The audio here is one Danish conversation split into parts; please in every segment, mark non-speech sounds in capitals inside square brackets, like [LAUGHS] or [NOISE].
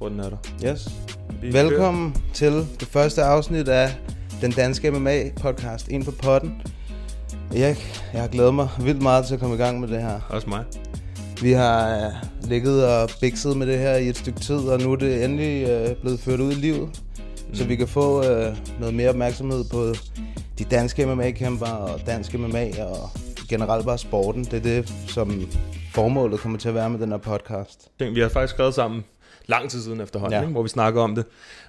Jeg tror, den er der. Yes. Velkommen til det første afsnit af den danske MMA-podcast, En på potten. Erik, jeg har glædet mig vildt meget til at komme i gang med det her. Også mig. Vi har øh, ligget og bikset med det her i et stykke tid, og nu er det endelig øh, blevet ført ud i livet. Mm. Så vi kan få øh, noget mere opmærksomhed på de danske MMA-kæmper og danske MMA og generelt bare sporten. Det er det, som formålet kommer til at være med den her podcast. Vi har faktisk skrevet sammen lang tid siden efterhånden, Ja. ikke? hvor vi snakker om det.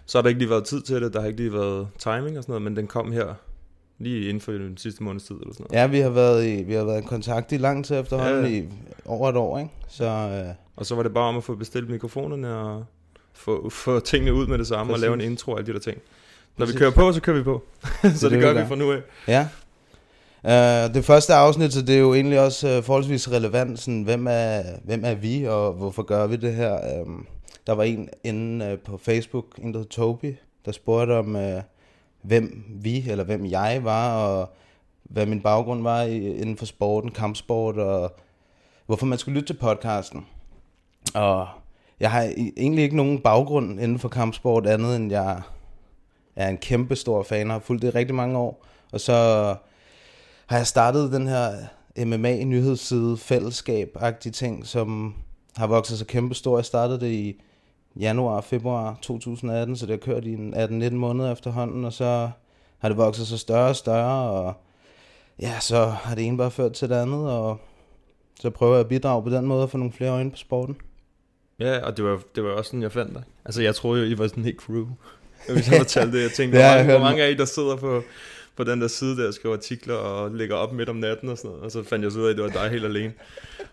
Så har der ikke lige været tid til det, der har ikke lige været timing og sådan noget, men den kom her lige inden for den sidste måneds tid eller sådan noget. Ja, vi har været i, vi har været i kontakt i lang tid efterhånden, Ja. i over et år, ikke? Så øh, Og så var det bare om at få bestilt mikrofonerne og få, få tingene ud med det samme Præcis. og lave en intro og alle de der ting. Når vi kører på, så kører vi på. [LAUGHS] så det, det, det gør. vi fra nu af. ja. Uh, det første afsnit, så det er jo egentlig også uh, forholdsvis relevant, sådan, hvem, er, hvem er vi, og hvorfor gør vi det her? Um, der var en inde øh, på Facebook, en der hed Toby, der spurgte om, øh, hvem vi, eller hvem jeg var, og hvad min baggrund var inden for sporten, kampsport, og hvorfor man skulle lytte til podcasten. Og jeg har e-, egentlig ikke nogen baggrund inden for kampsport, andet end jeg er en kæmpe stor fan, og har fulgt det i rigtig mange år. Og så har jeg startet den her MMA-nyhedsside, fællesskab-agtige ting, som har vokset så kæmpe stor. Jeg startede det i januar, februar 2018, så det har kørt i en 18-19 måneder efterhånden, og så har det vokset så større og større, og ja, så har det ene bare ført til det andet, og så prøver jeg at bidrage på den måde og få nogle flere øjne på sporten. Ja, og det var, det var også sådan, jeg fandt dig. Altså, jeg troede jo, I var sådan en helt crew. Jeg vil fortælle det. Jeg tænkte, [LAUGHS] Det hvor jeg mange, hvor mange af I, der sidder på, på den der side der og skriver artikler og ligger op midt om natten og sådan noget. Og så fandt jeg så ud af, at det var dig helt alene.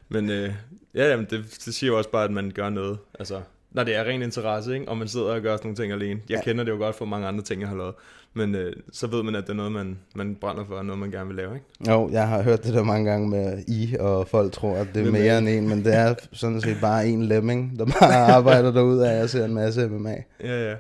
Men øh, ja, jamen, det, det siger jo også bare, at man gør noget. Altså, når det er ren interesse, ikke? og man sidder og gør sådan nogle ting alene. Jeg Ja. kender det jo godt for mange andre ting, jeg har lavet. Men øh, så ved man, at det er noget, man, man brænder for, og noget, man gerne vil lave. Ikke? Jo, jeg har hørt det der mange gange med I, og folk tror, at det er er mere I? end en, men det er sådan set bare en lemming, der bare [LAUGHS] arbejder derude af, og ser en masse MMA. Ja, ja.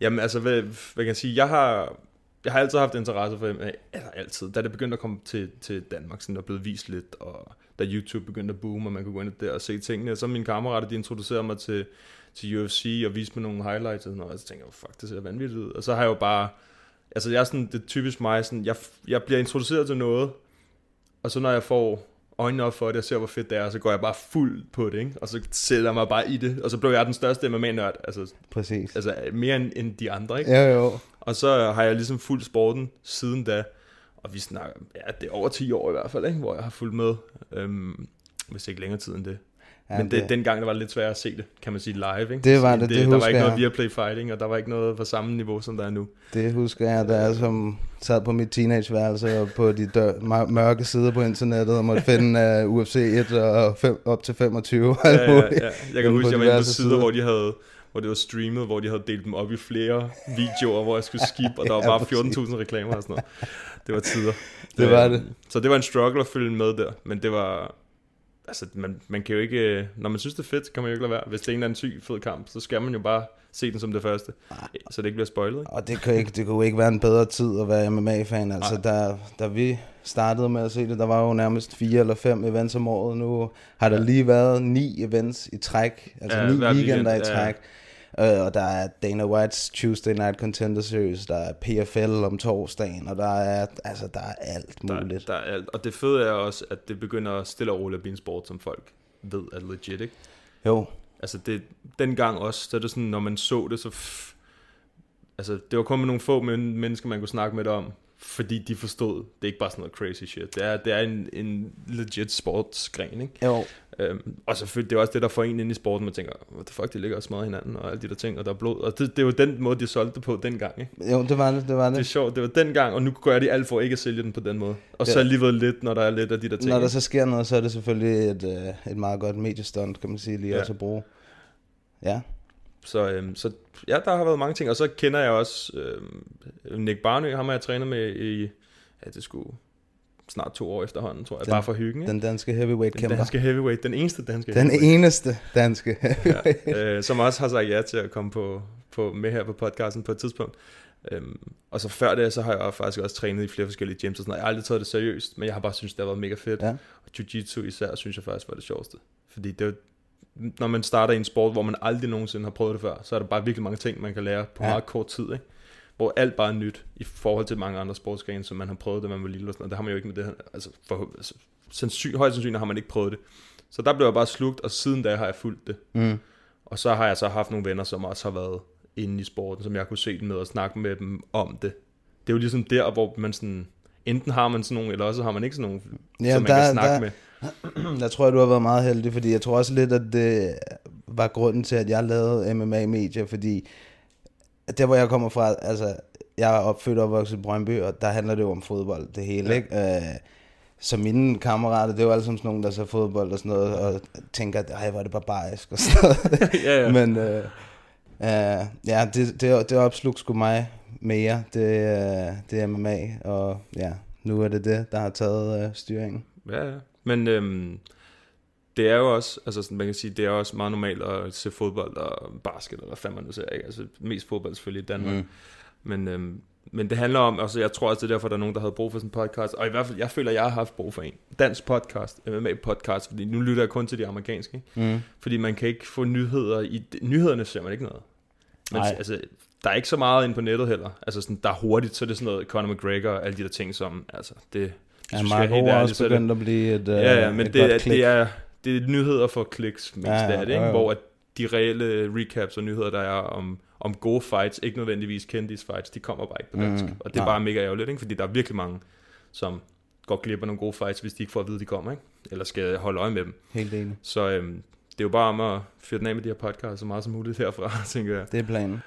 Jamen altså, hvad, hvad kan jeg sige? Jeg har, jeg har altid haft interesse for MMA. Eller altid. Da det begyndte at komme til, til Danmark, sådan der blev vist lidt, og da YouTube begyndte at boome, og man kunne gå ind der og se tingene. Så mine kammerater, de introducerede mig til, til UFC og viste mig nogle highlights og sådan noget. Og så tænkte jeg, fuck, det ser vanvittigt ud. Og så har jeg jo bare... Altså, jeg er sådan, det er typisk mig, sådan, jeg, jeg bliver introduceret til noget, og så når jeg får øjnene op for det, og ser, hvor fedt det er, så går jeg bare fuld på det, ikke? Og så sætter jeg mig bare i det, og så blev jeg den største MMA-nørd, altså Præcis. altså mere end, end de andre, ikke? Jo, jo. Og så har jeg ligesom fulgt sporten siden da, og vi snakker, ja, det er over 10 år i hvert fald, ikke? hvor jeg har fulgt med, øhm, hvis ikke længere tid end det. Ja, Men det, dengang der var det lidt svært at se det, kan man sige, live, ikke? Det var det, det Der var ikke noget jeg. Viaplay Fighting, og der var ikke noget på samme niveau, som der er nu. det husker jeg, da jeg som sad på mit teenageværelse og på de dør, mør- mørke sider på internettet og måtte finde uh, UFC 1 og fem, op til 25 og alt Ja, ja, ja. Jeg kan huske, jeg var inde på sider, sider. hvor de havde hvor det var streamet, hvor de havde delt dem op i flere videoer, hvor jeg skulle skip, og der [LAUGHS] var bare præcis. 14.000 reklamer og sådan noget. Det var tider. Det var Øhm, det. Så det var en struggle at følge med der, men det var... Altså, man, man kan jo ikke... Når man synes, det er fedt, kan man jo ikke lade være. Hvis det er en eller anden syg, fed kamp, så skal man jo bare se den som det første. Så det ikke bliver spoilet, ikke? Og det kunne, ikke, det kunne ikke være en bedre tid at være MMA-fan. Altså, da, da vi startede med at se det, der var jo nærmest fire eller fem events om året. Nu har der lige været ni events i træk, altså Ja, ja, ni weekender weekend, i ja. Øh, og der er Dana White's Tuesday Night Contender Series, der er PFL om torsdagen, og der er, altså, der er alt muligt. Der, der er alt. Og det fede er også, at det begynder stille og roligt at blive en sport, som folk ved er legit, ikke? Jo, Altså det, dengang også, så er det sådan, når man så det, så... F- altså, det var kun med nogle få men- mennesker, man kunne snakke med det om, fordi de forstod, det er ikke bare sådan noget crazy shit. Det er, det er en, en legit sportsgren, ikke? jo. Øhm, og selvfølgelig, det er også det, der får en ind i sporten, man tænker, what the fuck, de ligger og smadrer hinanden, og alle de der ting, og der er blod. Og det, det er jo den måde, de solgte det på dengang, ikke? Jo, det var det, det var Det er det. sjovt, det var dengang, og nu gør de alt for ikke at sælge den på den måde. Og så Ja. alligevel lidt, når der er lidt af de der ting. Når der så sker noget, så er det selvfølgelig et, øh, et meget godt mediestunt, kan man sige, lige ja. også at bruge. Ja. Så, øhm, så ja, der har været mange ting. Og så kender jeg også øhm, Nick Barnø, ham har jeg trænet med i, ja, det skulle snart to år efterhånden, tror jeg, Den- bare for hyggen. Ikke? Den danske heavyweight Den kæmper. danske heavyweight, den eneste danske Den eneste danske heavyweight. ja, øh, som også har sagt ja til at komme på, på, med her på podcasten på et tidspunkt. Øhm, og så før det, så har jeg faktisk også trænet i flere forskellige gyms og sådan noget. Jeg har aldrig taget det seriøst, men jeg har bare synes det har været mega fedt. Ja. Og jiu-jitsu især, synes jeg faktisk var det sjoveste. Fordi det når man starter i en sport, hvor man aldrig nogensinde har prøvet det før, så er der bare virkelig mange ting, man kan lære på Ja. meget kort tid, ikke? Hvor alt bare er nyt i forhold til mange andre sportsgrene, som man har prøvet, da man var lille og sådan noget. Det har man jo ikke med det her. Altså, for, altså sandsyn, højst sandsynligt har man ikke prøvet det. Så der blev jeg bare slugt, og siden da har jeg fulgt det. Mm. Og så har jeg så haft nogle venner, som også har været inde i sporten, som jeg kunne se dem med og snakke med dem om det. Det er jo ligesom der, hvor man sådan, enten har man sådan nogle, eller også har man ikke sådan nogle, Ja, som man der- kan snakke der- med. [CLEARS THROAT] Der tror jeg, du har været meget heldig, fordi jeg tror også lidt, at det var grunden til, at jeg lavede MMA-medier, fordi der, hvor jeg kommer fra, altså, jeg er opfødt og opvokset i Brøndby, og der handler det jo om fodbold, det hele, Ja. ikke? Øh, så mine kammerater, det er jo alle sammen sådan nogle, der ser fodbold og sådan noget, og tænker, ej, hvor er det barbarisk og sådan noget. [LAUGHS] Ja, ja. Men øh, øh, ja, det, det, det opslugte sgu mig mere, det, øh, det er MMA, og ja, nu er det det, der har taget øh, styringen. Ja, ja. Men øhm, det er jo også, altså sådan, man kan sige, det er også meget normalt at se fodbold og basket, eller hvad man nu ser, ikke? Altså mest fodbold selvfølgelig i Danmark. Mm. Men, øhm, men det handler om, altså jeg tror også, det er derfor, der er nogen, der havde brug for sådan en podcast, og i hvert fald, jeg føler, jeg har haft brug for en. Dansk podcast, MMA-podcast, fordi nu lytter jeg kun til de amerikanske, ikke? Mm. Fordi man kan ikke få nyheder i... Nyhederne ser man ikke noget. Men, Nej. altså, der er ikke så meget inde på nettet heller. Altså sådan, der er hurtigt, så er det sådan noget Conor McGregor og alle de der ting, som... Altså, det... Ja, Marco helt er også begyndt at blive et, øh, Ja, ja, men et det godt klik. det, er, det er nyheder for kliks mest Ja, ja, ja, af det, ikke? jo. hvor at de reelle recaps og nyheder, der er om, om gode fights, ikke nødvendigvis kendis fights, de kommer bare ikke på dansk. Mm, og det er nej. bare mega ærgerligt, ikke? fordi der er virkelig mange, som går glip af nogle gode fights, hvis de ikke får at vide, at de kommer, ikke? eller skal holde øje med dem. Helt enig. Så øhm, det er jo bare om at fyre den af med de her podcasts så meget som muligt herfra, [LAUGHS] tænker jeg. Det er planen.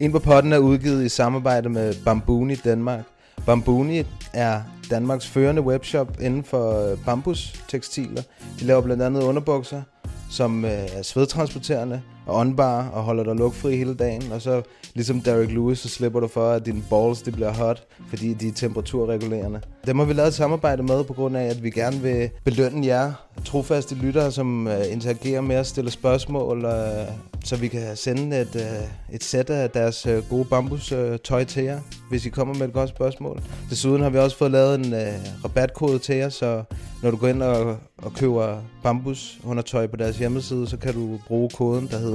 Ind på potten er udgivet i samarbejde med Bambuni Danmark. Bambuni er Danmarks førende webshop inden for øh, bambustekstiler. De laver blandt andet underbukser, som øh, er svedtransporterende og åndbar og holder dig lukfri hele dagen. Og så ligesom Derek Lewis, så slipper du for, at dine balls de bliver hot, fordi de er temperaturregulerende. Dem har vi lavet et samarbejde med på grund af, at vi gerne vil belønne jer trofaste lyttere, som øh, interagerer med os, stiller spørgsmål, øh, så vi kan sende et, øh, et sæt af deres øh, gode bambus øh, til jer, hvis I kommer med et godt spørgsmål. Desuden har vi også fået lavet en øh, rabatkode til jer, så når du går ind og, og køber bambus undertøj på deres hjemmeside, så kan du bruge koden, der hedder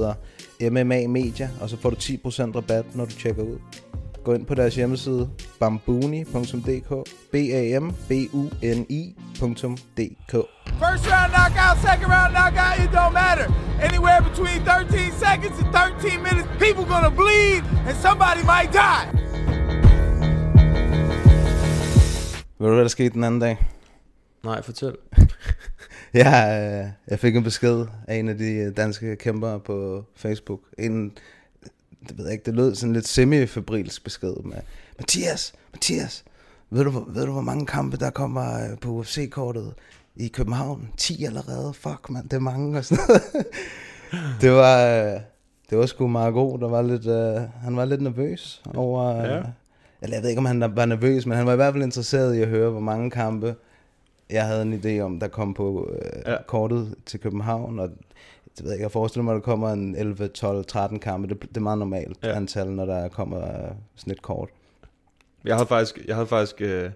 MMA Media, og så får du 10% rabat, når du tjekker ud. Gå ind på deres hjemmeside bambuni.dk b a m b u n i.dk First round knockout, second round knockout, it don't matter. Anywhere between 13 seconds and 13 minutes, people gonna bleed and somebody might die. Ved du, hvad der skete den anden dag? Nej, fortæl. [LAUGHS] Ja, øh, jeg fik en besked af en af de øh, danske kæmpere på Facebook. En, det ved jeg ikke, det lød sådan lidt semi-febrilsk besked med, Mathias, Mathias, ved du, hvor- ved du hvor mange kampe der kommer øh, på UFC-kortet i København? 10 allerede, fuck mand, det er mange og sådan noget. [LAUGHS] det var, det var sgu meget god, der var lidt, øh, han var lidt nervøs over, Ja. eller jeg ved ikke om han var nervøs, men han var i hvert fald interesseret i at høre, hvor mange kampe jeg havde en idé om, der kom på øh, Ja. kortet til København, og det ved jeg ikke, jeg forestiller mig, at der kommer en 11, 12, 13 kampe. Det, det er meget normalt Ja. antal, når der kommer øh, sådan et kort. Jeg havde faktisk, jeg havde faktisk øh,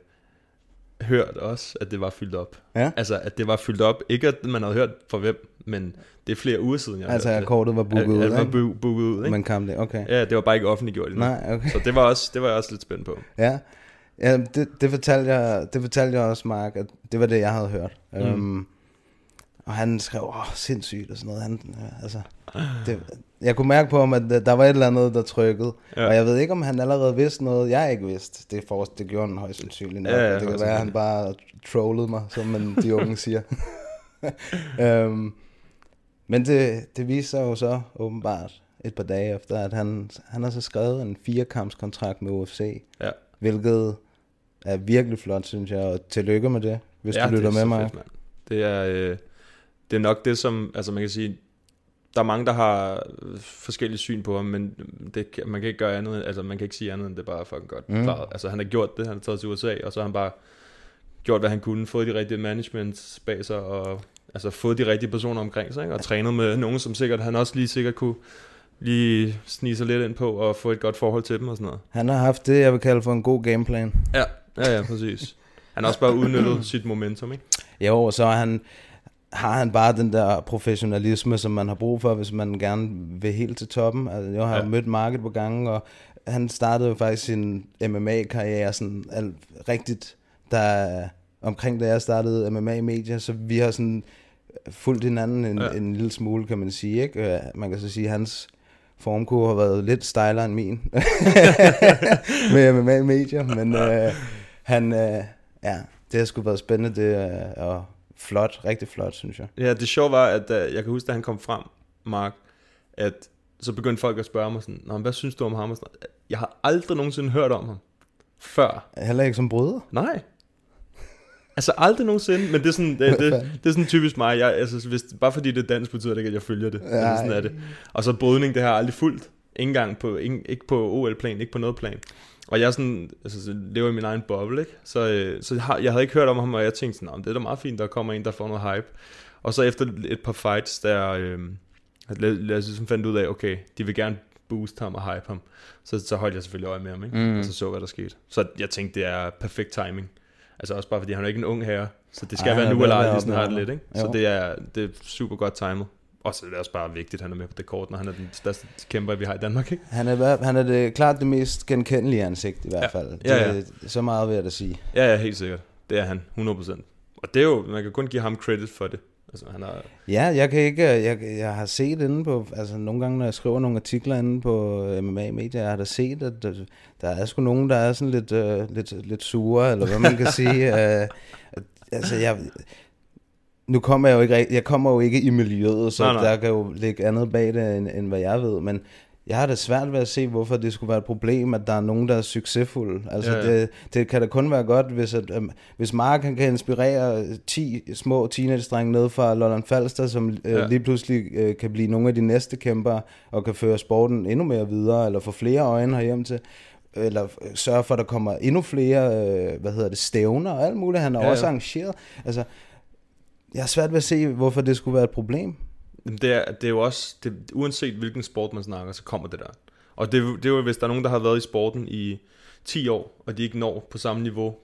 hørt også, at det var fyldt op. Ja? Altså, at det var fyldt op. Ikke at man havde hørt fra hvem, men det er flere uger siden, jeg Altså, at kortet var booket ud, var bu- booket ud, ikke? Men kam det, okay. Ja, det var bare ikke offentliggjort endnu. Nej, okay. Så det var, også, det var jeg også lidt spændt på. Ja, ja det, det, fortalte jeg, det fortalte jeg også, Mark, at det var det, jeg havde hørt. Mm. Um, og han skrev, åh, sindssygt og sådan noget. Han, altså, det, jeg kunne mærke på ham, at der- var et eller andet, der trykkede. Ja. Og jeg ved ikke, om han allerede vidste noget, jeg ikke vidste. Det, for, det gjorde han højst sandsynligt nok. Ja, ja, det kan være, at han bare trollede mig, som man, de unge [LAUGHS] siger. um, [LAUGHS] men det, det viste sig jo så åbenbart et par dage efter, at han, han har så skrevet en firekampskontrakt med UFC. Ja. Hvilket er virkelig flot, synes jeg, og tillykke med det, hvis ja, du lytter er med mig. Fedt, det er, øh, det er nok det, som, altså man kan sige, der er mange, der har øh, forskellige syn på ham, men det, man kan ikke gøre andet, altså man kan ikke sige andet, end det er bare fucking godt Mm. mm. Altså han har gjort det, han har taget til USA, og så har han bare gjort, hvad han kunne, fået de rigtige management bag sig, og altså fået de rigtige personer omkring sig, ikke? og trænet med nogen, som sikkert, han også lige sikkert kunne lige snige sig lidt ind på, og få et godt forhold til dem og sådan noget. Han har haft det, jeg vil kalde for en god gameplan. Ja, ja, ja, præcis. Han har også bare udnyttet sit momentum, ikke? Jo, og så er han, har han bare den der professionalisme, som man har brug for, hvis man gerne vil helt til toppen. Altså, jeg har ja. Mødt Market på gange, og han startede jo faktisk sin MMA-karriere sådan alt rigtigt, der omkring da jeg startede MMA i media, så vi har sådan fulgt hinanden en, ja. En lille smule, kan man sige. Ikke? Øh, Man kan så sige, at hans formkurve har været lidt stejlere end min [LAUGHS] med MMA i media, men øh, han, øh, ja, det har sgu været spændende, det er og flot, rigtig flot, synes jeg. Ja, det sjove var, at uh, jeg kan huske, da han kom frem, Mark, at så begyndte folk at spørge mig sådan, Nå, hvad synes du om ham? Og sådan noget. Jeg har aldrig nogensinde hørt om ham. Før. Heller ikke som bryder. Nej. Altså aldrig nogensinde, men det er sådan, det, det, det er sådan typisk mig. Jeg, altså, hvis, bare fordi det er dansk, betyder det ikke, at jeg følger det. Altså, sådan er det. Og så brydning, det har jeg aldrig fulgt. Ingen gang på, ingen, ikke på OL-plan, ikke på noget plan. Og jeg sådan, altså, så lever i min egen boble, ikke? Så, øh, så har, jeg havde ikke hørt om ham, og jeg tænkte sådan, "Nå, men det er da meget fint, der kommer en, der får noget hype. Og så efter et par fights, der øh, lad, os ligesom fandt ud af, okay, de vil gerne booste ham og hype ham. Så, så holdt jeg selvfølgelig øje med ham, ikke? Mm. Og så så, hvad der skete. Så jeg tænkte, det er perfekt timing. Altså også bare fordi han er ikke en ung herre, så det skal Ej, være nu eller aldrig, sådan har det lidt, ikke? Så det er, det er super godt timet. Og så er det også bare vigtigt, at han er med på det kort, når han er den største kæmper, vi har i Danmark, ikke? Han er, han er det, klart det mest genkendelige ansigt i hvert Ja. fald. Det, Ja, ja. Så meget vil jeg da sige. Ja, ja, helt sikkert. Det er han, 100%. Og det er jo, man kan kun give ham credit for det. Altså, han har, Ja, jeg kan ikke, jeg, jeg har set inde på, altså nogle gange, når jeg skriver nogle artikler inde på MMA Media, jeg har da set, at der, der er sgu nogen, der er sådan lidt, uh, lidt, lidt sure, eller hvad man kan sige. [LAUGHS] Uh, altså, jeg, nu kommer jeg jo ikke, jeg kommer jo ikke i miljøet, så Nej, nej, der kan jo ligge andet bag det, end, end hvad jeg ved, men jeg har det svært ved at se, hvorfor det skulle være et problem, at der er nogen, der er succesfulde. Altså, Ja, ja. Det, det kan da kun være godt, hvis, at, øhm, hvis Mark han kan inspirere 10 små teenage-drenge ned fra Lolland Falster, som øh, Ja. lige pludselig øh, kan blive nogle af de næste kæmper, og kan føre sporten endnu mere videre, eller få flere øjne herhjem til eller sørge for, at der kommer endnu flere, øh, hvad hedder det, stævner og alt muligt. Han har ja, ja. også arrangeret. Altså, jeg har svært ved at se, hvorfor det skulle være et problem. Det er, det er jo også, det, uanset hvilken sport man snakker, så kommer det der. Og det, det er jo, hvis der er nogen, der har været i sporten i 10 år, og de ikke når på samme niveau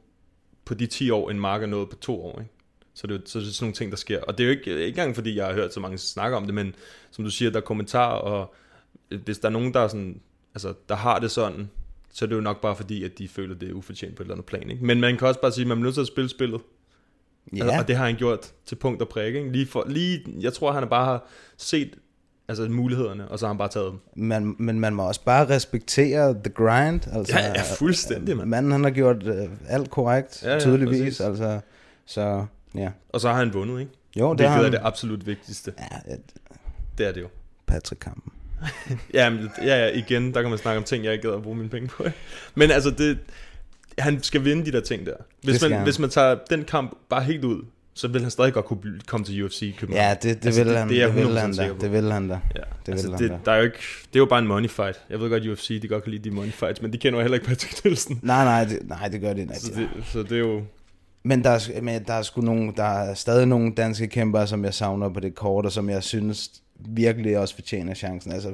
på de 10 år, en mark er nået på to år. Ikke? Så, det, er så det er sådan nogle ting, der sker. Og det er jo ikke, ikke engang, fordi jeg har hørt så mange snakke om det, men som du siger, der er kommentarer, og øh, hvis der er nogen, der, er sådan, altså, der har det sådan, så er det jo nok bare fordi, at de føler, det er ufortjent på et eller andet plan. Ikke? Men man kan også bare sige, at man er nødt til at spille spillet. Ja. Og det har han gjort til punkt og prik. Ikke? Lige for, lige, jeg tror, han bare har set altså, mulighederne, og så har han bare taget dem. Man, men man må også bare respektere the grind. Altså, Ja, ja, fuldstændig, mand. Manden, han har gjort øh, alt korrekt, Ja, ja, tydeligvis. præcis. Altså, så, ja. Og så har han vundet, ikke? Jo, det Hvilket har er han. det absolut vigtigste. Ja, ja, Det er det jo. Patrick Kampen. [LAUGHS] Ja, men, ja, ja, igen, der kan man snakke om ting, jeg ikke gider at bruge mine penge på. ikke? Men altså, det, han skal vinde de der ting der. Hvis, man, han. hvis man tager den kamp bare helt ud, så vil han stadig godt kunne komme til UFC København. Ja, det, det, Altså, vil han, det er det vil 100% han da. Det vil han da. Ja, Det altså, vil det, han der er jo ikke, det er jo bare en money fight. Jeg ved godt, UFC, de godt kan lide de money fights, men de kender jo heller ikke Patrick Nielsen. Nej, nej, det, nej, det gør det Så ikke. det, så det er jo... Men der er, men der er sgu nogle, der er stadig nogle danske kæmpere, som jeg savner på det kort, og som jeg synes virkelig også fortjener chancen. Altså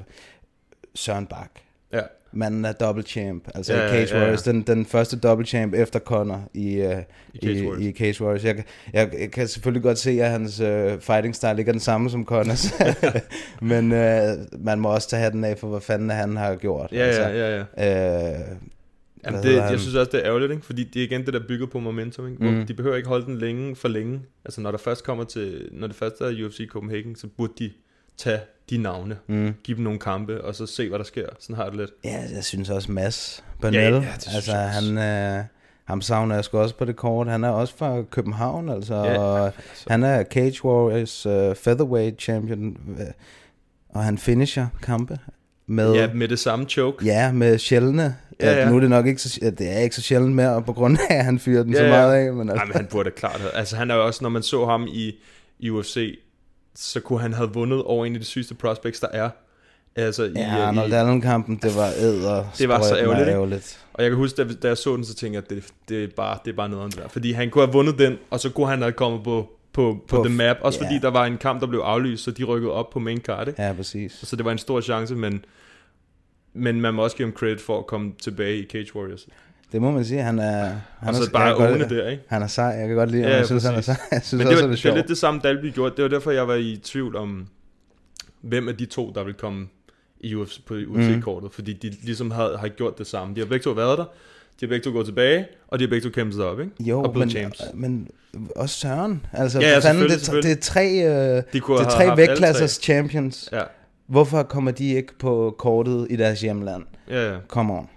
Søren Bak. Ja, Manden er double champ, altså Ja, ja, ja, Cage ja, ja. Warriors, den, den første double champ efter Conor i, uh, I Cage Warriors. i, i Cage Warriors. Jeg, kan- jeg, jeg kan selvfølgelig godt se, at hans uh, fighting style ikke er den samme som Conors, [LAUGHS] men uh, man må også tage hatten af for, hvad fanden han har gjort. ja, ja, ja. ja. Altså, uh, Jamen det, jeg synes også, det er ærgerligt, ikke? fordi det er igen det, der bygger på momentum. Ikke? Mm. De behøver ikke holde den længe for længe. Altså når der først kommer til, når det først er UFC Copenhagen, så burde de tage de navne, mm. give dem nogle kampe, og så se, hvad der sker. Sådan har det lidt. Ja, jeg synes også Mads Bernal, Ja, ja, altså han, øh, ham savner jeg sgu også på det kort. Han er også fra København, altså, Ja, og altså. han er Cage Warriors uh, featherweight champion, øh, og han finisher kampe med, Ja, med det samme choke. ja, med sjældne. Ja, Ja. Nu er det nok ikke så, det er ikke så sjældent mere, på grund af, at han fyrer den Ja, så meget af. Men altså, Nej, men han burde klart have. Altså han er jo også, når man så ham i, i UFC, så kunne han have vundet over en af de sygeste prospects, der er. Altså, i, Ja, i, Arnold Allen-kampen, det var æder. Det var så ærgerligt, ærgerligt. Og jeg kan huske, da, da jeg så den, så tænkte jeg, at det, det, er bare, det er bare noget om det der. Fordi han kunne have vundet den, og så kunne han have kommet på, på, på, På- the map. Også ja. fordi der var en kamp, der blev aflyst, så de rykkede op på main card. Ikke? Ja, præcis. Så det var en stor chance, men, men man må også give ham credit for at komme tilbage i Cage Warriors. Det må man sige, han er... Han Og så er, bare kan åbne der, ikke? Han er sej, jeg kan godt lide. Ja, jeg synes, han er sej. Jeg synes Men det også, var, det er det sjovt. lidt det samme, Dalby gjorde. Det var derfor, jeg var i tvivl om, hvem af de to, der ville komme i UFC, på UFC-kortet. Mm. Fordi de ligesom havde, har gjort det samme. De har begge to været der. De har begge to gået tilbage, og de har begge to kæmpet sig op, ikke? Jo, og men, champs. men også Søren. Altså, Ja, ja, fanden, det, er tre- det er tre, øh, De det er tre vægtklassers champions. Ja, Hvorfor kommer de ikke på kortet i deres hjemland? ja, ja. Come on.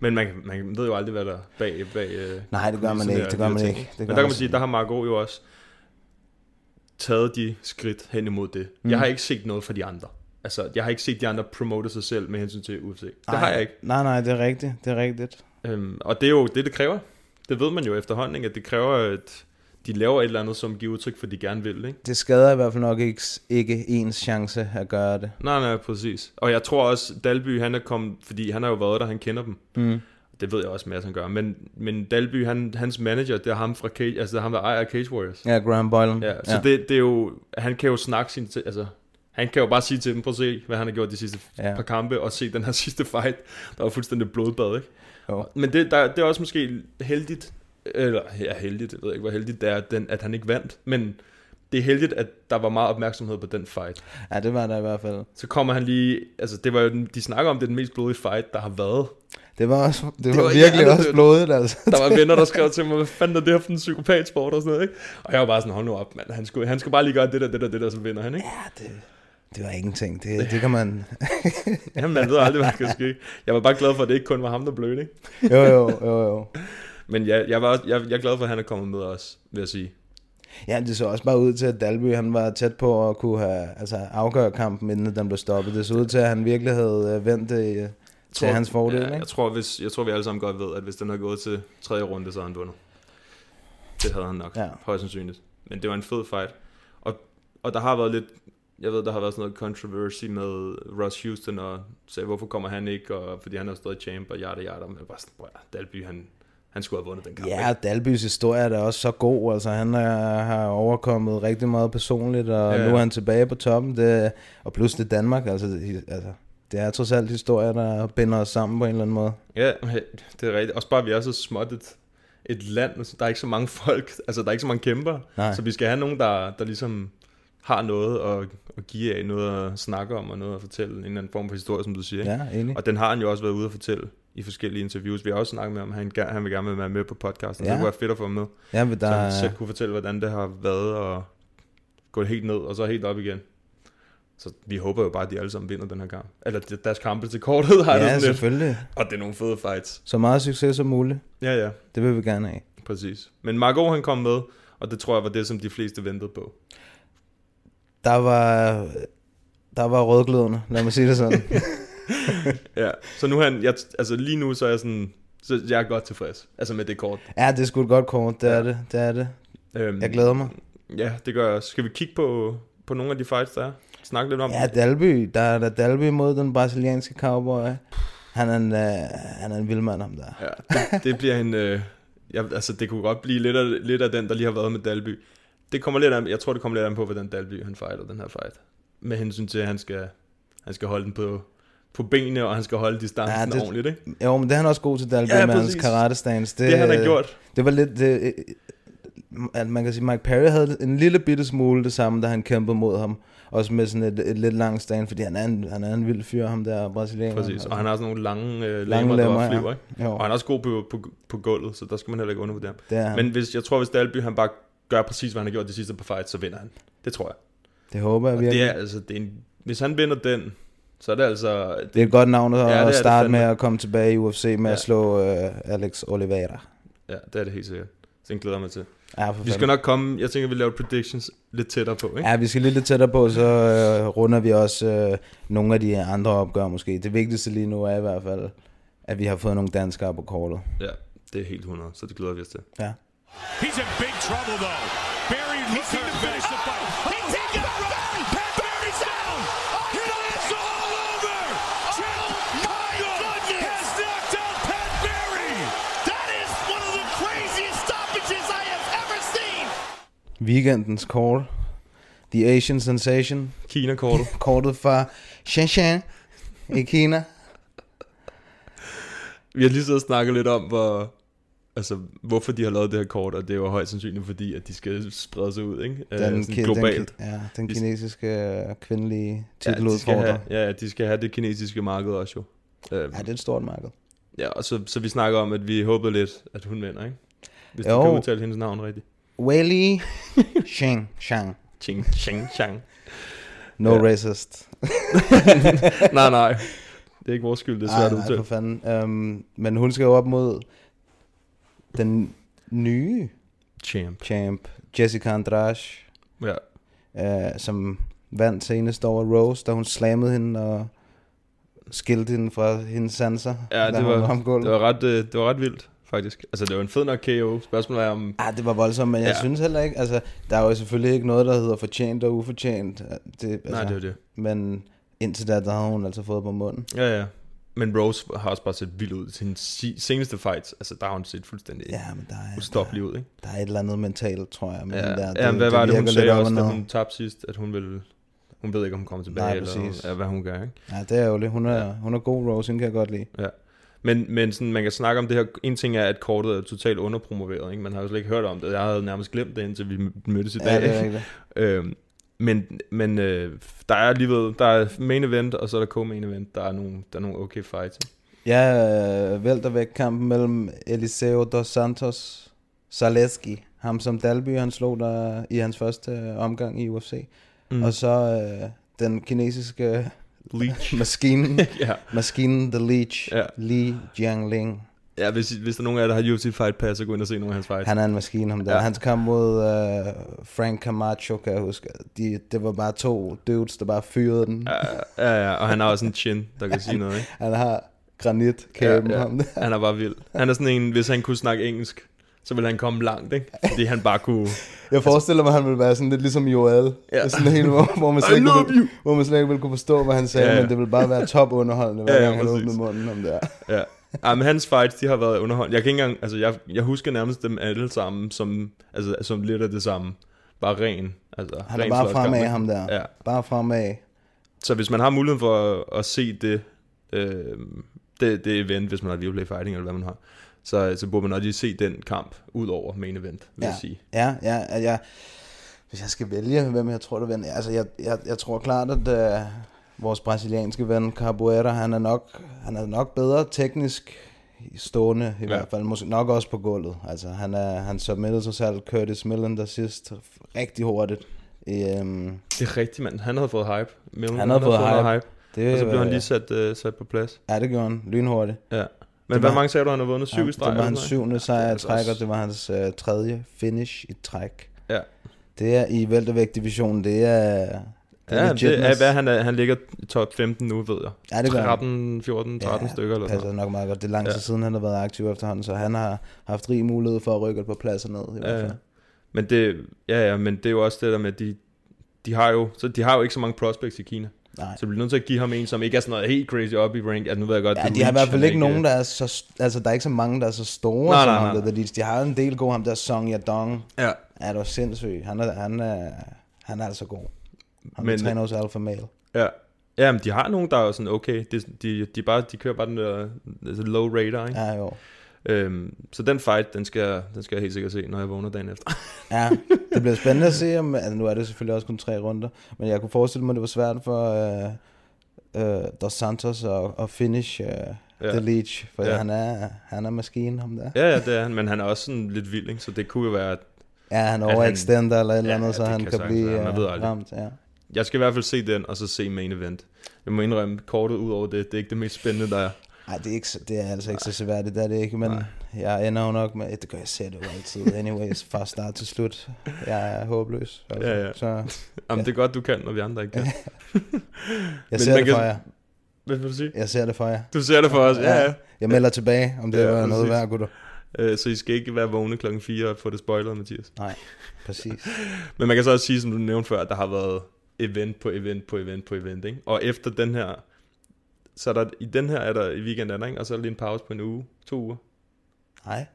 Men man, man ved jo aldrig, hvad der er bag... bag øh, Nej, det gør man ikke. Det gør man ikke. Det Men gør der kan man sige, der har Margot jo også taget de skridt hen imod det. Mm. Jeg har ikke set noget fra de andre. Altså, jeg har ikke set de andre promote sig selv med hensyn til UFC. Det Nej, har jeg ikke. Nej, nej, det er rigtigt. Det er rigtigt. Øhm, og det er jo det, det kræver. Det ved man jo efterhånden, ikke? at det kræver, at de laver et eller andet, som giver udtryk for, at de gerne vil. Ikke? Det skader i hvert fald nok ikke, ikke ens chance at gøre det. Nej, nej, præcis. Og jeg tror også, Dalby, han er kommet, fordi han har jo været der, han kender dem. Mm. Det ved jeg også, Mads han gør. Men, men Dalby, han, hans manager, det er ham fra Cage, altså det er ham, der ejer Cage Warriors. Ja, Graham Boylan. Ja, så ja. Det, det er jo, han kan jo snakke sin, altså, han kan jo bare sige til dem, prøv at se, hvad han har gjort de sidste. Ja. par kampe, og se den her [LAUGHS] sidste fight, der var fuldstændig blodbad, ikke? Jo. Men det, der, det er også måske heldigt, eller ja, heldigt, jeg ved ikke, hvor heldigt det er, at, den, at han ikke vandt, men det er heldigt, at der var meget opmærksomhed på den fight. ja, det var der i hvert fald. Så kommer han lige, altså det var jo, den, de snakker om, det er den mest blodige fight, der har været. Det var, også, det var, var virkelig hjertedødt. også blodigt, altså. [LAUGHS] Der var venner, der skrev til mig, hvad fanden er det her for en psykopatsport og sådan noget, ikke? Og jeg var bare sådan, hold nu op, mand. Han skulle, han skulle bare lige gøre det der, det der, det der, så vinder han, ikke? Ja, det, det var ingenting. Det, det kan man... [LAUGHS] Jamen, man ved aldrig, hvad der kan ske. Jeg var bare glad for, at det ikke kun var ham, der blødte, ikke? Jo, jo, jo, jo. [LAUGHS] Men ja, jeg, var også, jeg, jeg er glad for, at han er kommet med os, vil jeg sige. Ja, det så også bare ud til, at Dalby han var tæt på at kunne have, altså, afgøre kampen, inden den blev stoppet. Det så ud til, at han virkelig havde øh, vendt det øh, til tror, hans fordel. Ja, ikke? jeg, tror, hvis, jeg tror, vi alle sammen godt ved, at hvis den havde gået til tredje runde, så havde han vundet. Det havde han nok, ja. Højst sandsynligt. Men det var en fed fight. Og, og der har været lidt, jeg ved, der har været sådan noget controversy med Ross Houston, og sagde, hvorfor kommer han ikke, og fordi han er stadig champ, og yada yada, men bare sådan, Dalby, han, han skulle have vundet den kamp. Ja, ikke? Dalbys historie er da også så god. Altså, han er, har overkommet rigtig meget personligt, og Ja, ja, nu er han tilbage på toppen. Det, og plus det Danmark. Altså, det, altså, det er trods alt historier, der binder os sammen på en eller anden måde. Ja, det er rigtigt. Også bare, vi er så småt et, et land, så der er ikke så mange folk, altså der er ikke så mange kæmper, Nej. så vi skal have nogen, der, der ligesom har noget at, at give af, noget at snakke om, og noget at fortælle, en eller anden form for historie, som du siger. Ja, enig. Og den har han jo også været ude at fortælle i forskellige interviews. Vi har også snakket med ham, han, han vil gerne være med på podcasten, ja. så det kunne være fedt at få ham med. Ja, men Så der, han selv kunne fortælle, hvordan det har været, og gå helt ned, og så helt op igen. Så vi håber jo bare, at de alle sammen vinder den her kamp. Eller de- deres kampe til kortet har ja, sådan lidt. selvfølgelig. Og det er nogle fede fights. Så meget succes som muligt. Ja, ja. Det vil vi gerne have. Præcis. Men Margot han kom med, og det tror jeg var det, som de fleste ventede på. Der var, der var rødglødende, lad mig sige det sådan. [LAUGHS] [LAUGHS] Ja. Så nu han, jeg, altså lige nu så er jeg sådan, så jeg er godt tilfreds. Altså med det kort. ja, det er sgu et godt kort, det er det, det er det. Øhm, Jeg glæder mig. Ja, det gør jeg. Skal vi kigge på, på nogle af de fights, der er? Snakke lidt om Ja, Dalby, der er der Dalby mod den brasilianske cowboy. Han er en, uh, han er en vild mand, ham der. Ja, det, det bliver en... Øh, jeg, altså, det kunne godt blive lidt af, lidt af den, der lige har været med Dalby. Det kommer lidt an, jeg tror, det kommer lidt an på, hvordan Dalby han fighter den her fight. Med hensyn til, at han skal, han skal holde den på, på benene, og han skal holde distancen Ja, det- ordentligt, ikke? Jo, men det er han også god til, Dalby, Ja, med hans karate stance. Det, Det, han har gjort. Det var lidt... Det, øh, at man kan sige, Mike Perry havde en lille bitte smule det samme, da han kæmpede mod ham. Også med sådan et, et lidt langt stand, fordi han er en, han er en vild fyr, ham der brasilianer. Præcis, og han har sådan nogle lange øh, Lange lemmer, der var ja. flyver, ikke? Jo, Og han er også god på, på, på gulvet, så der skal man heller ikke undervurdere ham. Men hvis, jeg tror, hvis Dalby han bare gør præcis, hvad han har gjort de sidste par fights, så vinder han. Det tror jeg. det håber jeg Og virkelig. det er altså, det er en, hvis han vinder den, så er det altså... Det er et godt navn at Ja, det er ja, det starte med at komme tilbage i UFC med Ja. at slå uh, Alex Oliveira. Ja, det er det helt sikkert. Så den glæder jeg mig til. Ja, for Vi skal nok komme, jeg tænker, vi laver predictions lidt tættere på, ikke? Ja, vi skal lige lidt tættere på, så øh, runder vi også øh, nogle af de andre opgør måske. Det vigtigste lige nu er i hvert fald, at vi har fået nogle danskere på kortet. Ja, det er helt 100, så det glæder vi os til. Ja. He's in big trouble, though. Barry He Weekendens call. The Asian Sensation. Kina-kortet. [LAUGHS] Kortet fra Shenzhen i Kina. Vi har lige og snakket lidt om, hvor, altså, hvorfor de har lavet det her kort, og det er jo højst sandsynligt fordi, at de skal sprede sig ud, ikke? Øh, sådan ki- globalt. Den, ja, den De- kinesiske øh, kvindelige ja, de titeludfordrer. have, ja, de skal have det kinesiske marked også jo. Øh, Ja, det er et stort marked. ja, og så, så vi snakker om, at vi håbede lidt, at hun vinder, ikke? Hvis du Jo. kan udtale hendes navn rigtigt. Weili Sheng Shang. Ching, ching, chang. No Ja. racist. [LAUGHS] nej, nej. Det er ikke vores skyld, det er svært nej, udtale. for fanden. Um, men hun skal jo op mod den nye Champ. champ, Jessica Andrade, Ja. uh, som vandt seneste år af Rose, da hun slammede hende og skilte hende fra hendes sanser, Ja, det var, det var, ret, øh, det var ret vildt, faktisk. Altså, det var en fed nok KO. Spørgsmålet er om... Ah, det var voldsomt, men jeg Ja. synes heller ikke, altså, der er jo selvfølgelig ikke noget, der hedder fortjent og ufortjent. Det, altså, Nej, det er det. Men indtil da, der har hun altså fået på munden. Ja, ja. Men Rose har også bare set vild ud. Sin si- seneste fights, altså der har hun set fuldstændig Ja, men der er, ustoppelig ud, ikke? der er et eller andet mentalt, tror jeg. Med Ja, der. ja men hvad var det, hun sagde også, og da hun tabte sidst, at hun ville... Hun ved ikke, om hun kommer tilbage, Nej, eller præcis. ja, hvad hun gør, ikke? Ja, det er jo det. Hun er, hun er god, Rose, hende kan jeg godt lide. Ja. Men, men sådan, man kan snakke om det her. En ting er, at kortet er totalt underpromoveret. Ikke? Man har jo slet ikke hørt om det. Jeg havde nærmest glemt det, indtil vi mødtes i dag. Ja, det er [LAUGHS] øhm, men men øh, der er alligevel der er main event, og så er der co-main event. Der er nogle, der er nogle okay fights. Ja, øh, væltervæk kampen mellem Eliseo dos Santos Zaleski. Ham som Dalby, han slog der i hans første øh, omgang i UFC. Mm. Og så øh, den kinesiske Leech. [LAUGHS] maskinen, [LAUGHS] ja. maskinen The Leech, Ja. Li Jiangling. ja, hvis, hvis der er nogen af jer, der har UFC Fight Pass, så gå ind og se nogle af hans fights. Han er en maskine, ham der. Ja. Hans kamp mod øh, Frank Camacho, kan jeg huske. De, det var bare to dudes, der bare fyrede den. Ja, ja, ja, og han har også en chin, der kan sige noget, ikke? [LAUGHS] Han har granitkæben, ja, ja. ham der. Han er bare vild. Han er sådan en, hvis han kunne snakke engelsk, så ville han komme langt, ikke? Fordi han bare kunne... Jeg forestiller mig, at han ville være sådan lidt ligesom Joel. Ja. Sådan helt, hvor, hvor, man slet ikke ville, hvor man slet ikke ville kunne forstå, hvad han sagde, Ja, ja, men det ville bare være top underholdende, hver Ja, ja, gang han præcis. åbnede munden om der. Ja. ja, men hans fights, de har været underholdt. Jeg kan ikke engang, altså jeg, jeg husker nærmest dem alle sammen, som, altså, som lidt af det samme. Bare ren. Altså, Han er ren bare fremad, ham der. Ja. Bare fremad. Så hvis man har muligheden for at, at se det, øh, det, det event, hvis man har Viaplay Fighting, eller hvad man har, så, så burde man også lige se den kamp, ud over main event, vil Ja, jeg sige. ja, ja, at jeg, hvis jeg skal vælge, hvem jeg tror, der vinder. Altså, jeg, jeg, jeg tror klart, at uh, vores brasilianske ven Carbuera, han er nok, han er nok bedre teknisk stående, i Ja. hvert fald. Måske nok også på gulvet. Altså, han, er, han submittede sig selv Curtis Millen der sidst rigtig hurtigt. Um, Det er rigtigt, mand. Han havde fået hype. Millen, Han havde fået noget hype. Det, Og så blev han øh, lige sat, uh, sat på plads. Ja, det gjorde han. Lynhurtigt. Ja. Men var- mange sagde du, han har vundet? Syv ja, i streg? Det var hans syvende sejr i altså træk, og det var hans uh, tredje finish i træk. Ja. Det er i væltervægt-divisionen, det er... Det Ja, det er, hvad han, er, han ligger i top 15 nu, ved jeg. Ja, det gør han. 13, 14, 13 Ja, stykker eller sådan nok meget godt. Det er lang tid Ja. siden, han har været aktiv efterhånden, så han har haft rig mulighed for at rykke par pladser ned. I hvert Ja, fald. ja. Men det, ja, ja, men det er jo også det der med, at de, de, har jo, så de har jo ikke så mange prospects i Kina. Nej. Så du bliver nødt til at give ham en, som ikke er sådan noget helt crazy op i rank. Altså, nu ved jeg godt, Ja, de har i hvert fald ikke er nogen, der er så... Altså, der er ikke så mange, der er så store Nej, som nej, ham, nej. der, der De har en del gode, ham der Song Yadong. Ja. Er du sindssyg. Han er, han er, han er altså god. Han Men- træner hos Alpha Male. Ja. Ja, men de har nogen, der er sådan, okay, de, de, de, bare, de kører bare den der altså low radar, ikke? Ja, jo. Øhm, så den fight, den skal, jeg- den skal jeg helt sikkert se, når jeg vågner dagen efter. [LAUGHS] Ja, det bliver spændende at se, om, altså nu er det selvfølgelig også kun tre runder, men jeg kunne forestille mig, at det var svært for uh, uh, Dos Santos at, at finish uh, Ja. ja. The Leech, for Ja. ja. han, er, han er maskinen, ham der. ja, ja, det er han, men han er også sådan lidt vild, ikke? Så det kunne jo være, at Ja, han At han- overextender eller et eller Ja, andet, så det han kan kan, blive være. Man ved aldrig. ramt. Ja. jeg skal i hvert fald se den, og så se main event. Jeg må indrømme, kortet ud over det, det er ikke det mest spændende, der er. Ej, det er, ikke, det er altså ikke så seværdigt, det er det ikke, men jeg ender jo nok med, det gør jeg det jo altid, anyways, fra start til slut. Jeg er håbløs. Altså. Ja, ja. Så [LAUGHS] Jamen, Ja. det er godt, du kan, når vi andre ikke kan. [LAUGHS] [LAUGHS] jeg ser det kan- for jer. Hvad vil du sige? Jeg ser det for jer. Du ser det for os, ja, ja. Jeg melder tilbage, om det Ja, var noget værd, gutter. Øh, så I skal ikke være vågne klokken 4 og få det spoilet, Mathias. Nej, præcis. Men man kan så også sige, som du nævnte før, at der har været event på event på event på event, ikke? Og efter den her, så er der, i den her er der i weekenden, ikke? Og så er der lige en pause på en uge, to uger. Nej,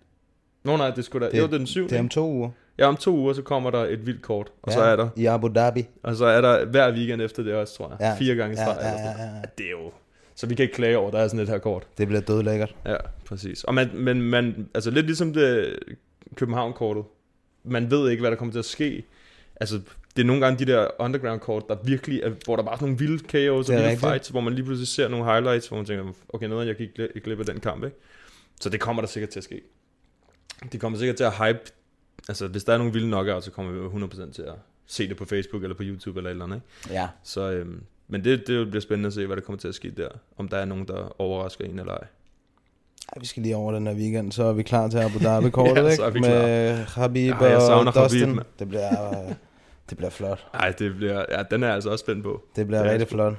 Nå nej, det skulle da, det, jo, det er den syvende. det er om to uger. Ja, om to uger, så kommer der et vildt kort, og ja. så er der, I Abu Dhabi. og så er der hver weekend efter det også, tror jeg. Ja. Fire gange Ja, streg. ja, sådan ja, noget. ja. Det er jo, så vi kan ikke klage over, at der er sådan et her kort. Det bliver dødlækkert. Ja, præcis. Og man, men man, altså lidt ligesom det København-kortet, man ved ikke, hvad der kommer til at ske. Altså, det er nogle gange de der underground-kort, der virkelig er, hvor der bare er sådan nogle vilde KO's og vilde rigtigt. fights, hvor man lige pludselig ser nogle highlights, hvor man tænker, okay, noget jeg gik gl- glip af den kamp, ikke? Så det kommer der sikkert til at ske. Det kommer sikkert til at hype, altså hvis der er nogle vilde knockouts, så kommer vi jo 100% til at se det på Facebook eller på YouTube eller et eller andet, ikke? Ja. Så, øhm, men det, det bliver spændende at se, hvad der kommer til at ske der. Om der er nogen, der overrasker en eller ej. Ej, vi skal lige over den her weekend, så er vi klar til Abu Dhabi-kortet, [LAUGHS] Ja, ikke? så er vi Med Habib Ja, og Dustin. Khabib, mand. det bliver, øh, det bliver flot. Nej, det bliver, ja, den er altså også spændt på. Det bliver Det rigtig flot.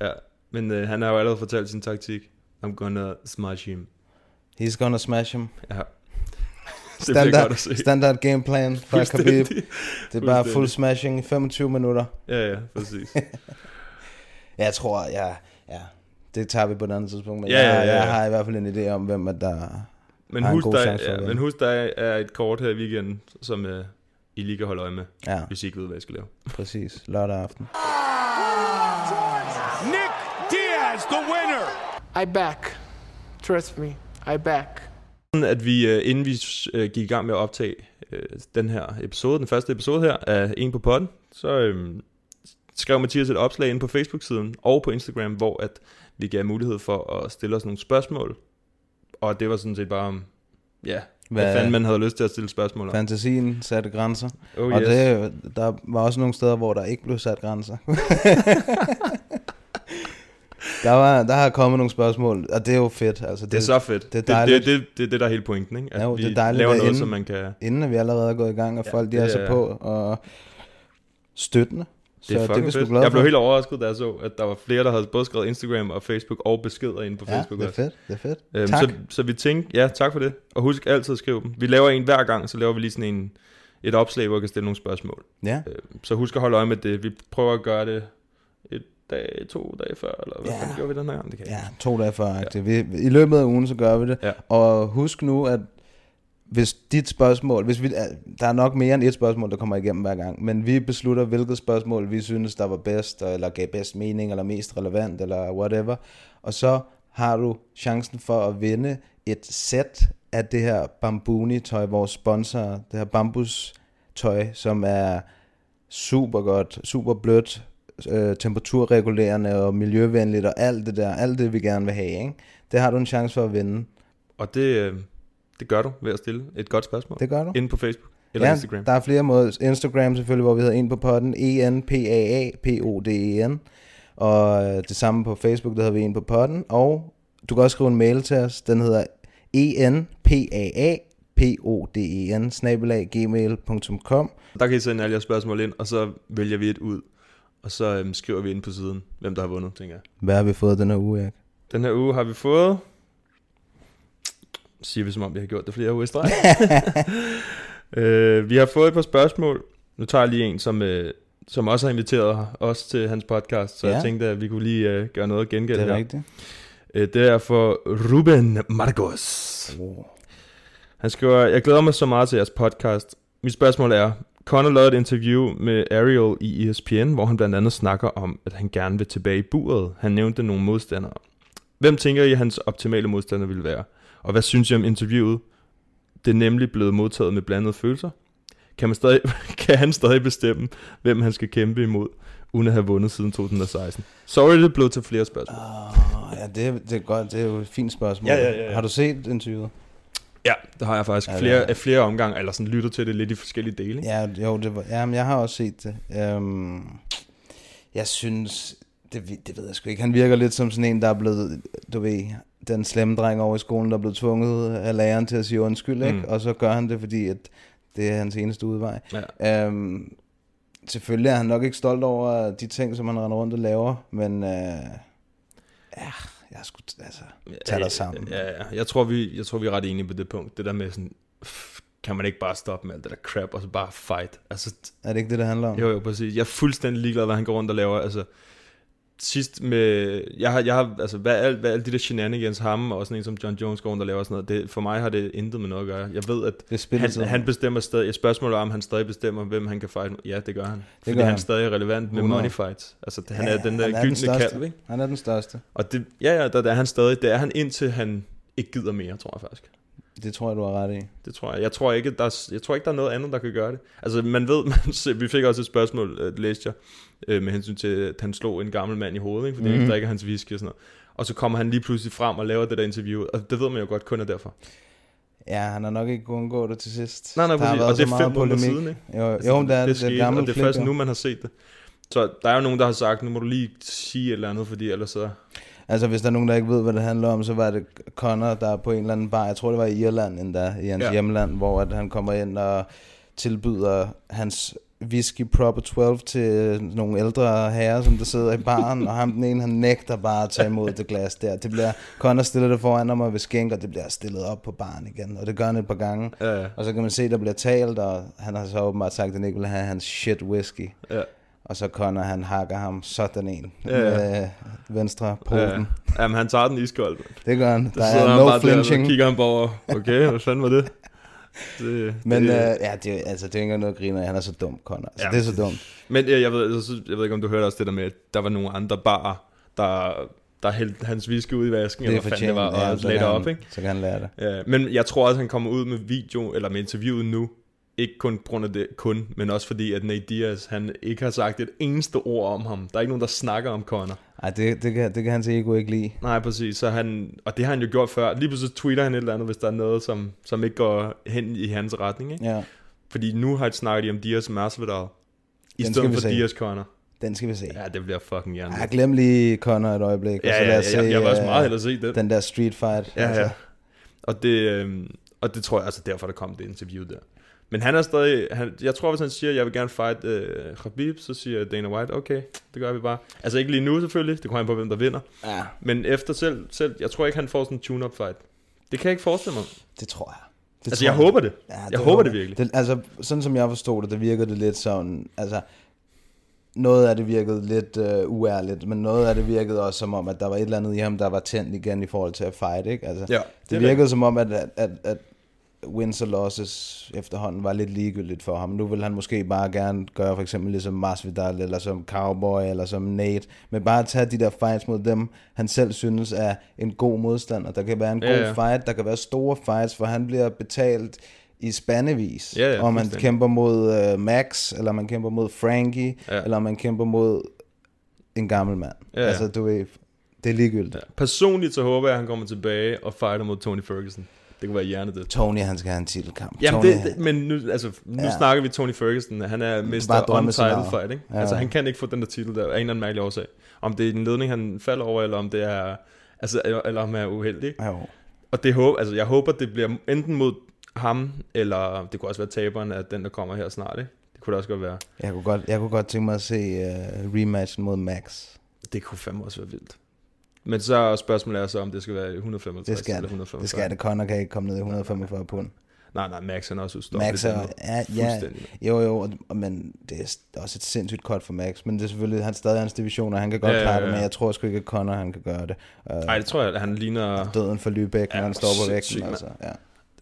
Ja, men øh, han har jo allerede fortalt sin taktik. I'm gonna smash him. He's gonna smash him. Ja. [LAUGHS] Det bliver godt Standard, standard gameplan fra Khabib. Det er bare full smashing i 25 minutter. Ja, ja, præcis. Ja, [LAUGHS] Jeg tror, ja, ja, det tager vi på et andet tidspunkt. Men Ja, ja, jeg, ja, jeg ja. har i hvert fald en idé om, hvem at der Men har en husk, god der, chance ja, men husk, der er- er et kort her i weekenden, som øh, I lige kan holde øje med, Ja, hvis I ikke ved, hvad I skal lave. [LAUGHS] præcis. Lørdag aften. Nick Diaz, the winner. I back. Trust me, I back. At vi, øh, inden vi øh, gik i gang med at optage øh, den her episode, den første episode her af En på potten, så øh, skrev Mathias et opslag ind på Facebook-siden og på Instagram, hvor at vi gav mulighed for at stille os nogle spørgsmål. Og det var sådan set bare, om, ja, hvad, hvad fanden man havde lyst til at stille spørgsmål om. Fantasien satte grænser. Oh, Og yes. det, der var også nogle steder, hvor der ikke blev sat grænser. [LAUGHS] der, var, der har kommet nogle spørgsmål, og det er jo fedt. Altså, det, Det er så fedt. det er dejligt. det, det, det er det, der er hele pointen, ikke? At Ja, jo, vi det er dejligt, laver noget, inden- som man kan... Inden vi allerede er gået i gang, og Ja, folk de det er så er- på og støttende. Så Det er det vi sgu fedt. glade Jeg blev helt overrasket, da jeg så, at der var flere, der havde både skrevet Instagram og Facebook og beskeder inde på Ja, Facebook. det er fedt. Det er fedt. Øhm, tak. Så, så vi tænkte, ja, tak for det. Og husk altid at skrive dem. Vi laver en hver gang, så laver vi lige sådan en, et opslag, hvor vi kan stille nogle spørgsmål. Ja. Øhm, så husk at holde øje med det. Vi prøver at gøre det et dag, to dage før, eller hvad Ja. gjorde vi den her gang? Det kan Ja, to dage før. Ja. Vi, I løbet af ugen, så gør vi det. Ja. Og husk nu, at hvis dit spørgsmål, hvis vi, der er nok mere end et spørgsmål, der kommer igennem hver gang, men vi beslutter, hvilket spørgsmål vi synes, der var bedst, eller gav bedst mening, eller mest relevant, eller whatever. Og så har du chancen for at vinde et sæt af det her Bambuni-tøj, vores sponsor, det her bambus-tøj, som er super godt, super blødt, øh, temperaturregulerende og miljøvenligt og alt det der, alt det vi gerne vil have, ikke? Det har du en chance for at vinde. Og det, øh, det gør du ved at stille et godt spørgsmål. Det gør du. Inde på Facebook eller ja, Instagram. der er flere måder. Instagram selvfølgelig, hvor vi hedder en på podden, E E-N-P-A-A-P-O-D-E-N. Og øh, det samme på Facebook, der hedder vi en på podden. Og du kan også skrive en mail til os, den hedder E E-N-P-A-A-P-O-D-E-N, snabelag gmail.com. Der kan I sende alle jeres spørgsmål ind, og så vælger vi et ud. Og så øhm, skriver vi ind på siden, hvem der har vundet, tænker jeg. Hvad har vi fået den her uge, Erik? Den her uge har vi fået... Siger vi som om, vi har gjort det flere uger i streg. [LAUGHS] [LAUGHS] øh, vi har fået et par spørgsmål. Nu tager jeg lige en, som, øh, som også har inviteret os til hans podcast. Så Ja. jeg tænkte, at vi kunne lige øh, gøre noget gengæld Det er her. rigtigt. Øh, det er for Ruben Marcos. Oh. Han skriver, jeg glæder mig så meget til jeres podcast. Mit spørgsmål er, Conor lavede et interview med Ariel i ESPN, hvor han blandt andet snakker om, at han gerne vil tilbage i buret. Han nævnte nogle modstandere. Hvem tænker I, hans optimale modstander ville være? Og hvad synes I om interviewet? Det er nemlig blevet modtaget med blandede følelser. Kan, man stadig, [LAUGHS] kan han stadig bestemme, hvem han skal kæmpe imod, uden at have vundet siden 2016? Sorry, det blev til flere spørgsmål. Oh, ja, det, det er godt. Det er jo et fint spørgsmål. Ja, ja, ja, ja. Har du set interviewet? Ja, det har jeg faktisk Ja, flere, er- af flere omgange, eller sådan lyttet til det lidt i forskellige dele. ikke? Ja, jo, det var, jamen, jeg har også set det. Um, jeg synes, det, ved- det ved jeg sgu ikke. Han virker lidt som sådan en, der er blevet, du ved, den slemme dreng over i skolen, der er blevet tvunget af læreren til at sige undskyld, ikke? Mm. Og så gør han det, fordi at det er hans eneste udvej. Ja. Um, selvfølgelig er han nok ikke stolt over de ting, som han render rundt og laver, men uh, ja, Jeg skulle, altså, tage dig sammen. Ja, ja. Jeg tror, vi, jeg tror, vi er ret enige på det punkt. Det der med sådan, pff, kan man ikke bare stoppe med alt det der crap, og så bare fight? Altså, Er det ikke det, det handler om? jo, jo, præcis. Jeg er fuldstændig ligeglad, hvad han går rundt og laver. Altså, sidst med, jeg har, jeg har altså, hvad, alt, hvad alle de der shenanigans, ham og sådan en som John Jones går og laver sådan noget, det, for mig har det intet med noget at gøre. Jeg ved, at Det er han, han bestemmer stadig, et spørgsmål er, om han stadig bestemmer, hvem han kan fight. Ja, det gør han. Det Fordi gør han er han. stadig relevant med 100. money fights. Altså, det, han Ja, er den der er gyldne kalv, ikke? Han er den største. Og det, ja, ja, der, der er han stadig. Det er han indtil han ikke gider mere, tror jeg faktisk. Det tror jeg, du har ret i. Det tror jeg. Jeg tror ikke, der er, jeg tror ikke, der er noget andet, der kan gøre det. Altså, man ved, [LAUGHS] man, vi fik også et spørgsmål, øh, læste jeg, øh, med hensyn til, at han slog en gammel mand i hovedet, ikke? fordi mm. han drikker hans whisky og sådan noget. Og så kommer han lige pludselig frem og laver det der interview, og det ved man jo godt kun er derfor. Ja, han har nok ikke kunnet undgå det til sidst. Nej, nej, Der præcis. Og det er fem måneder siden, ikke? Jo, Altså, jo det er det, skete, det gamle og det er først jo. nu, man har set det. Så der er jo nogen, der har sagt, nu må du lige sige et eller andet, fordi ellers så... Altså, hvis der er nogen, der ikke ved, hvad det handler om, så var det Connor, der er på en eller anden bar, jeg tror, det var i Irland endda, i hans Ja. hjemland, hvor at han kommer ind og tilbyder hans whisky proper 12 til nogle ældre herrer, som der sidder i baren, og ham den ene, han nægter bare at tage imod det glas der. Det bliver, Connor stiller det foran ham og vil skænke, og det bliver stillet op på baren igen, og det gør han et par gange. Ja. Og så kan man se, der bliver talt, og han har så åbenbart sagt, at han ikke vil have hans shit whisky. Ja. Og så Connor, han hakker ham sådan en Ja, ja. med venstre Ja, poten. jamen, han tager den iskold. mand. Det gør han. Der Der er han no der, så flinching. kigger han bare okay, hvad fanden var det? det Men det, øh, ja, det, er- altså, det er ikke noget at grine af. Han er så dum, Connor. Altså, Ja. ja. det er så dumt. Men jeg, jeg, ved, altså, jeg ved ikke, om du hørte også det der med, at der var nogle andre barer, der, der hældte hans whisky ud i vasken, Det er eller hvad fanden det var, Ja, og så lagde han- op, ikke? Så kan han lære det. Ja, men jeg tror også, han kommer ud med video, eller med interviewet nu, ikke kun på grund af det kun, men også fordi, at Nate Diaz, han ikke har sagt et eneste ord om ham. Der er ikke nogen, der snakker om Conor. Ej, det, det, kan, det kan hans ego ikke lide. Nej, præcis. Så han, og det har han jo gjort før. Lige pludselig tweeter han et eller andet, hvis der er noget, som, som ikke går hen i hans retning. Ikke? Ja, Fordi nu har jeg snakket om Diaz Masvidal, i Den stedet for se. Diaz Conor. den skal vi se. Ja, det bliver fucking hjerne. Ja, glem lige Connor et øjeblik. og Ja, så ja, lad ja, os se, jeg, jeg vil også øh, meget hellere se det. Den der street fight. Ja, altså. ja. Og det, øhm, og det tror jeg, altså derfor der kom det interview der. Men han er stadig, han, jeg tror hvis han siger, jeg vil gerne fight øh, Khabib, så siger Dana White, okay, det gør vi bare. Altså ikke lige nu selvfølgelig, det kommer an på, hvem der vinder. ja, Men efter selv, selv jeg tror ikke, han får sådan en tune-up fight. Det kan jeg ikke forestille mig. det tror jeg. Det Altså tror jeg håber det. Ja, jeg håber det virkelig. Det, altså, sådan som jeg forstod det, der virkede det lidt sådan, altså, noget af det virkede lidt uh, uærligt, men noget af det virkede også som om, at der var et eller andet i ham, der var tændt igen i forhold til at fight, ikke? Altså, Ja, det, det er det virkede som om, at, at, at, at wins og losses efterhånden var lidt ligegyldigt for ham. Nu vil han måske bare gerne gøre for eksempel ligesom Masvidal, eller som Cowboy, eller som Nate, men bare tage de der fights mod dem, han selv synes er en god modstander. Der kan være en Ja, god ja. fight, der kan være store fights, for han bliver betalt i spandevis. Ja, ja, og man kæmper mod uh, Max, eller man kæmper mod Frankie, Ja. eller man kæmper mod en gammel mand. Ja, ja. Altså, du ved, det er ligegyldigt. Ja. Personligt så håber jeg, at han kommer tilbage og fighter mod Tony Ferguson. Det kunne være hjernedødt. Tony, han skal have en titelkamp. Jamen, Tony, det, det, men nu, altså, nu ja. Snakker vi Tony Ferguson. Han er. Untitled drømmescenarie. Fight, ikke? Ja. Altså, han kan ikke få den der titel der, af en eller anden mærkelig årsag. Om det er en ledning, han falder over, eller om det er, altså, eller, eller om han er uheldig. Jo. Og det håber, altså, jeg håber, det bliver enten mod ham, eller det kunne også være taberen af den, der kommer her snart, ikke? Det kunne det også godt være. Jeg kunne godt, jeg kunne godt tænke mig at se uh, rematchen mod Max. Det kunne fandme også være vildt. Men så er spørgsmålet er så, om det skal være 155 Det skal eller det. 145. Det skal det. Conor kan ikke komme ned i 145 pund. Nej, nej, Max han er også udstoppet. Max er, ja, ja, jo jo, men det er også et sindssygt cut for Max. Men det er selvfølgelig, han er stadig hans division, og han kan godt Ja, ja, ja, klare det, ja. men jeg tror sgu ikke, at Conor han kan gøre det. Nej, det tror jeg, at han ligner... døden for Lübeck, når Ja, han står på vægten. Altså, ja.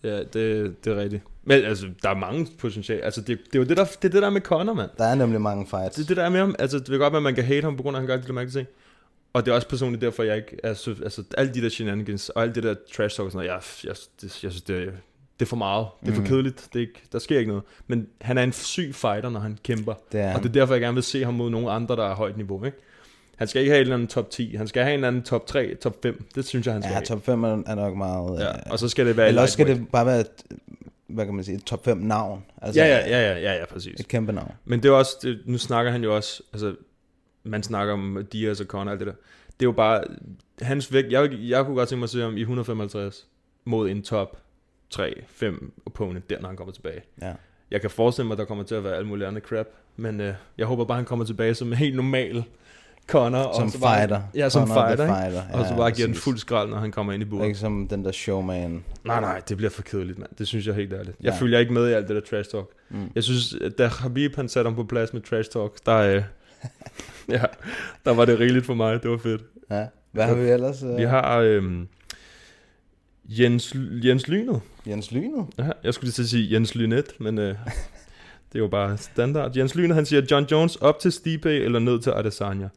Ja, det, det er rigtigt. Men altså, der er mange potentiale. Altså, det, det er jo det der, det er det der med Conor, mand. Der er nemlig mange fights. Det det, der er med ham. Altså, det vil godt være, at man kan hate ham, på grund af, at han gør de der mærke ting. Og det er også personligt derfor, jeg ikke... Altså, altså alle de der shenanigans, og alt det der trash talk og sådan noget, jeg, jeg, det, jeg synes, det, er- det er for meget. Det er for Mhm. kedeligt. Det er ikke, der sker ikke noget. Men han er en syg fighter, når han kæmper. Det er og det er derfor, jeg gerne vil se ham mod nogle andre, der er højt niveau, ikke? Han skal ikke have en eller anden top 10. Han skal have en eller anden top 3, top 5. Det synes jeg, han skal Ja, have. top 5 er nok meget... Ja, øh, og så skal det være Eller også skal det bare være et, hvad kan man sige, et top 5 navn. Altså, Ja, ja, ja, ja, ja, ja, præcis. Et kæmpe navn. Men det er også, det, nu snakker han jo også, altså, man snakker om Diaz og Conor og alt det der. Det er jo bare, hans vægt, jeg, jeg kunne godt tænke mig at se ham i 155 mod en top 3-5 opponent, der når han kommer tilbage. Ja. Jeg kan forestille mig, at der kommer til at være alt muligt andet crap, men øh, jeg håber bare, han kommer tilbage som en helt normal Connor. og Som så bare, fighter. Ja, som Connor fighter, ikke? fighter. Og så Ja, bare giver den præcis. fuld skrald, når han kommer ind i buret. Ikke som den der showman. Nej, nej, det bliver for kedeligt, mand. Det synes jeg helt ærligt. Jeg Ja. følger ikke med i alt det der trash talk. Mm. Jeg synes, da Habib han satte ham på plads med trash talk, der, øh, [LAUGHS] ja, der var det rigeligt for mig. Det var fedt. Ja. Hvad har vi ellers? øh? Vi har øhm, Jens, Jens Lynet. Jens Lynet. Ja, jeg skulle lige til at sige Jens Lynet, men øh, det er jo bare standard. Jens Lynet, han siger, John Jones op til Stipe eller ned til Adesanya.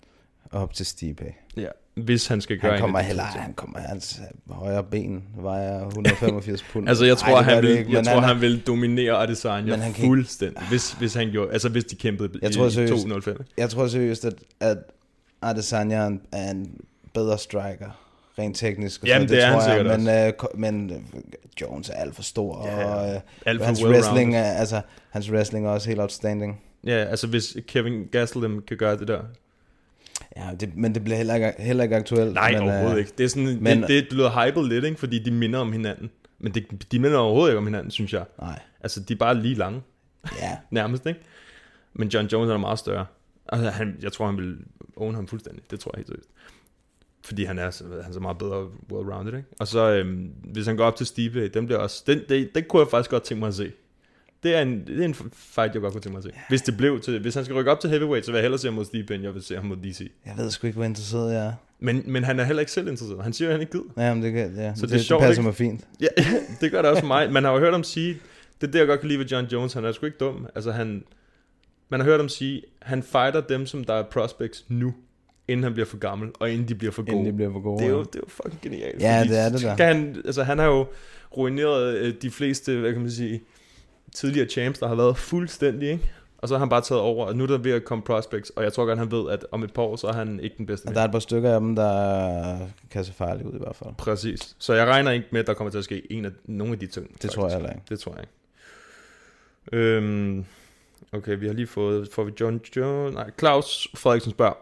Op til Stipe. Ja, hvis han skal gøre Han kommer heller, ting. han kommer, hans højre ben vejer 185 pund. Altså, jeg tror, Ej, det han, det vil, ikke, jeg tror er- han vil dominere Adesanya Men han kan ikke- fuldstændig, hvis, hvis han gjorde, altså hvis de kæmpede Jeg i tror seriøst- 205. ikke? Jeg tror seriøst, at, at Adesanya er en, er en bedre striker, rent teknisk. og Jamen, sådan, det er han tror jeg, sikkert men, øh, men øh, Jones er alt for stor, Ja, ja. og øh, Alt for hans well-rounded. wrestling, er, altså, hans wrestling er også helt outstanding. Ja, altså hvis Kevin Gastelum kan gøre det der. Ja, det, men det bliver heller ikke, heller ikke aktuelt. Nej, men, overhovedet øh, ikke. Det, er sådan, men, det, det lyder hypet lidt, ikke? fordi de minder om hinanden. Men det, de minder overhovedet ikke om hinanden, synes jeg. Nej, Altså, de er bare lige lange, ja. [LAUGHS] nærmest, ikke? Men John Jones er meget større. Altså, han, jeg tror, han vil own ham fuldstændig. Det tror jeg helt seriøst. Fordi han er, så- han er så meget bedre well-rounded, ikke? Og så, øhm, hvis han går op til Stipe, den bliver også... Den, det, den kunne jeg faktisk godt tænke mig at se. Det er en, det er en fight, jeg godt kunne tænke mig at se. Hvis det blev til... Hvis han skal rykke op til heavyweight, så vil jeg hellere se ham mod Stipe, end jeg vil se ham mod DC. Jeg ved sgu ikke, hvor interesseret jeg er. Men, men han er heller ikke selv interesseret. Han siger, at han ikke gider. Ja, men det, kan, ja. Så det, det er det, sjovt, passer ikke? mig fint. [LAUGHS] Ja, det gør det også for mig. Man har jo hørt ham sige, det er det, jeg godt kan lide ved John Jones, han er sgu ikke dum. Altså han, man har hørt ham sige, han fighter dem, som der er prospects nu, inden han bliver for gammel, og inden de bliver for gode. Inden de bliver for gode. det, er jo, ja. det er jo fucking genialt. Ja, det er det da. Kan han, altså han har jo ruineret øh, de fleste, hvad kan man sige, tidligere champs, der har været fuldstændig, ikke? Og så har han bare taget over, og nu er der ved at komme prospects, og jeg tror godt, han ved, at om et par år, så er han ikke den bedste. Og der er et par stykker af dem, der kan se farlige ud i hvert fald. Præcis. Så jeg regner ikke med, at der kommer til at ske en af, nogle af de ting. Det tror jeg heller ikke. Det tror jeg ikke. Øhm, okay, vi har lige fået... Får vi John Jones... Nej, Claus Frederiksen spørger.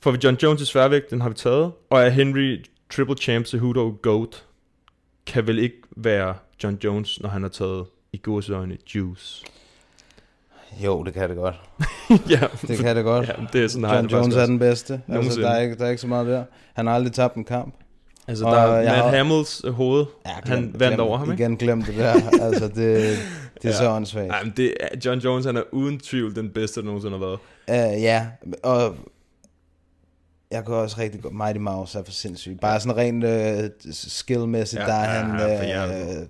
Får vi John Jones i sværvægt? Den har vi taget. Og er Henry Triple Champ Cejudo GOAT? Kan vel ikke være John Jones, når han har taget i gåseøjne juice. Jo, det kan det godt. [LAUGHS] ja, Det kan det godt. Ja, det er sådan, John det Jones er den bedste. Altså, Nogensinde. der, er ikke, der er ikke så meget der. Han har aldrig tabt en kamp. Altså, Og der er Matt har- Hamills øh, hoved. Ja, han glem- vandt glem- over ham, ikke? Igen glem det der. [LAUGHS] altså, det, det er Ja. så åndssvagt. Nej, men det John Jones, han er uden tvivl den bedste, der nogensinde har været. Uh, ja, og jeg kan også rigtig godt, Mighty Mouse er for sindssyg. Bare sådan rent uh, skillmæssigt, Ja, der er ja, han ja, uh,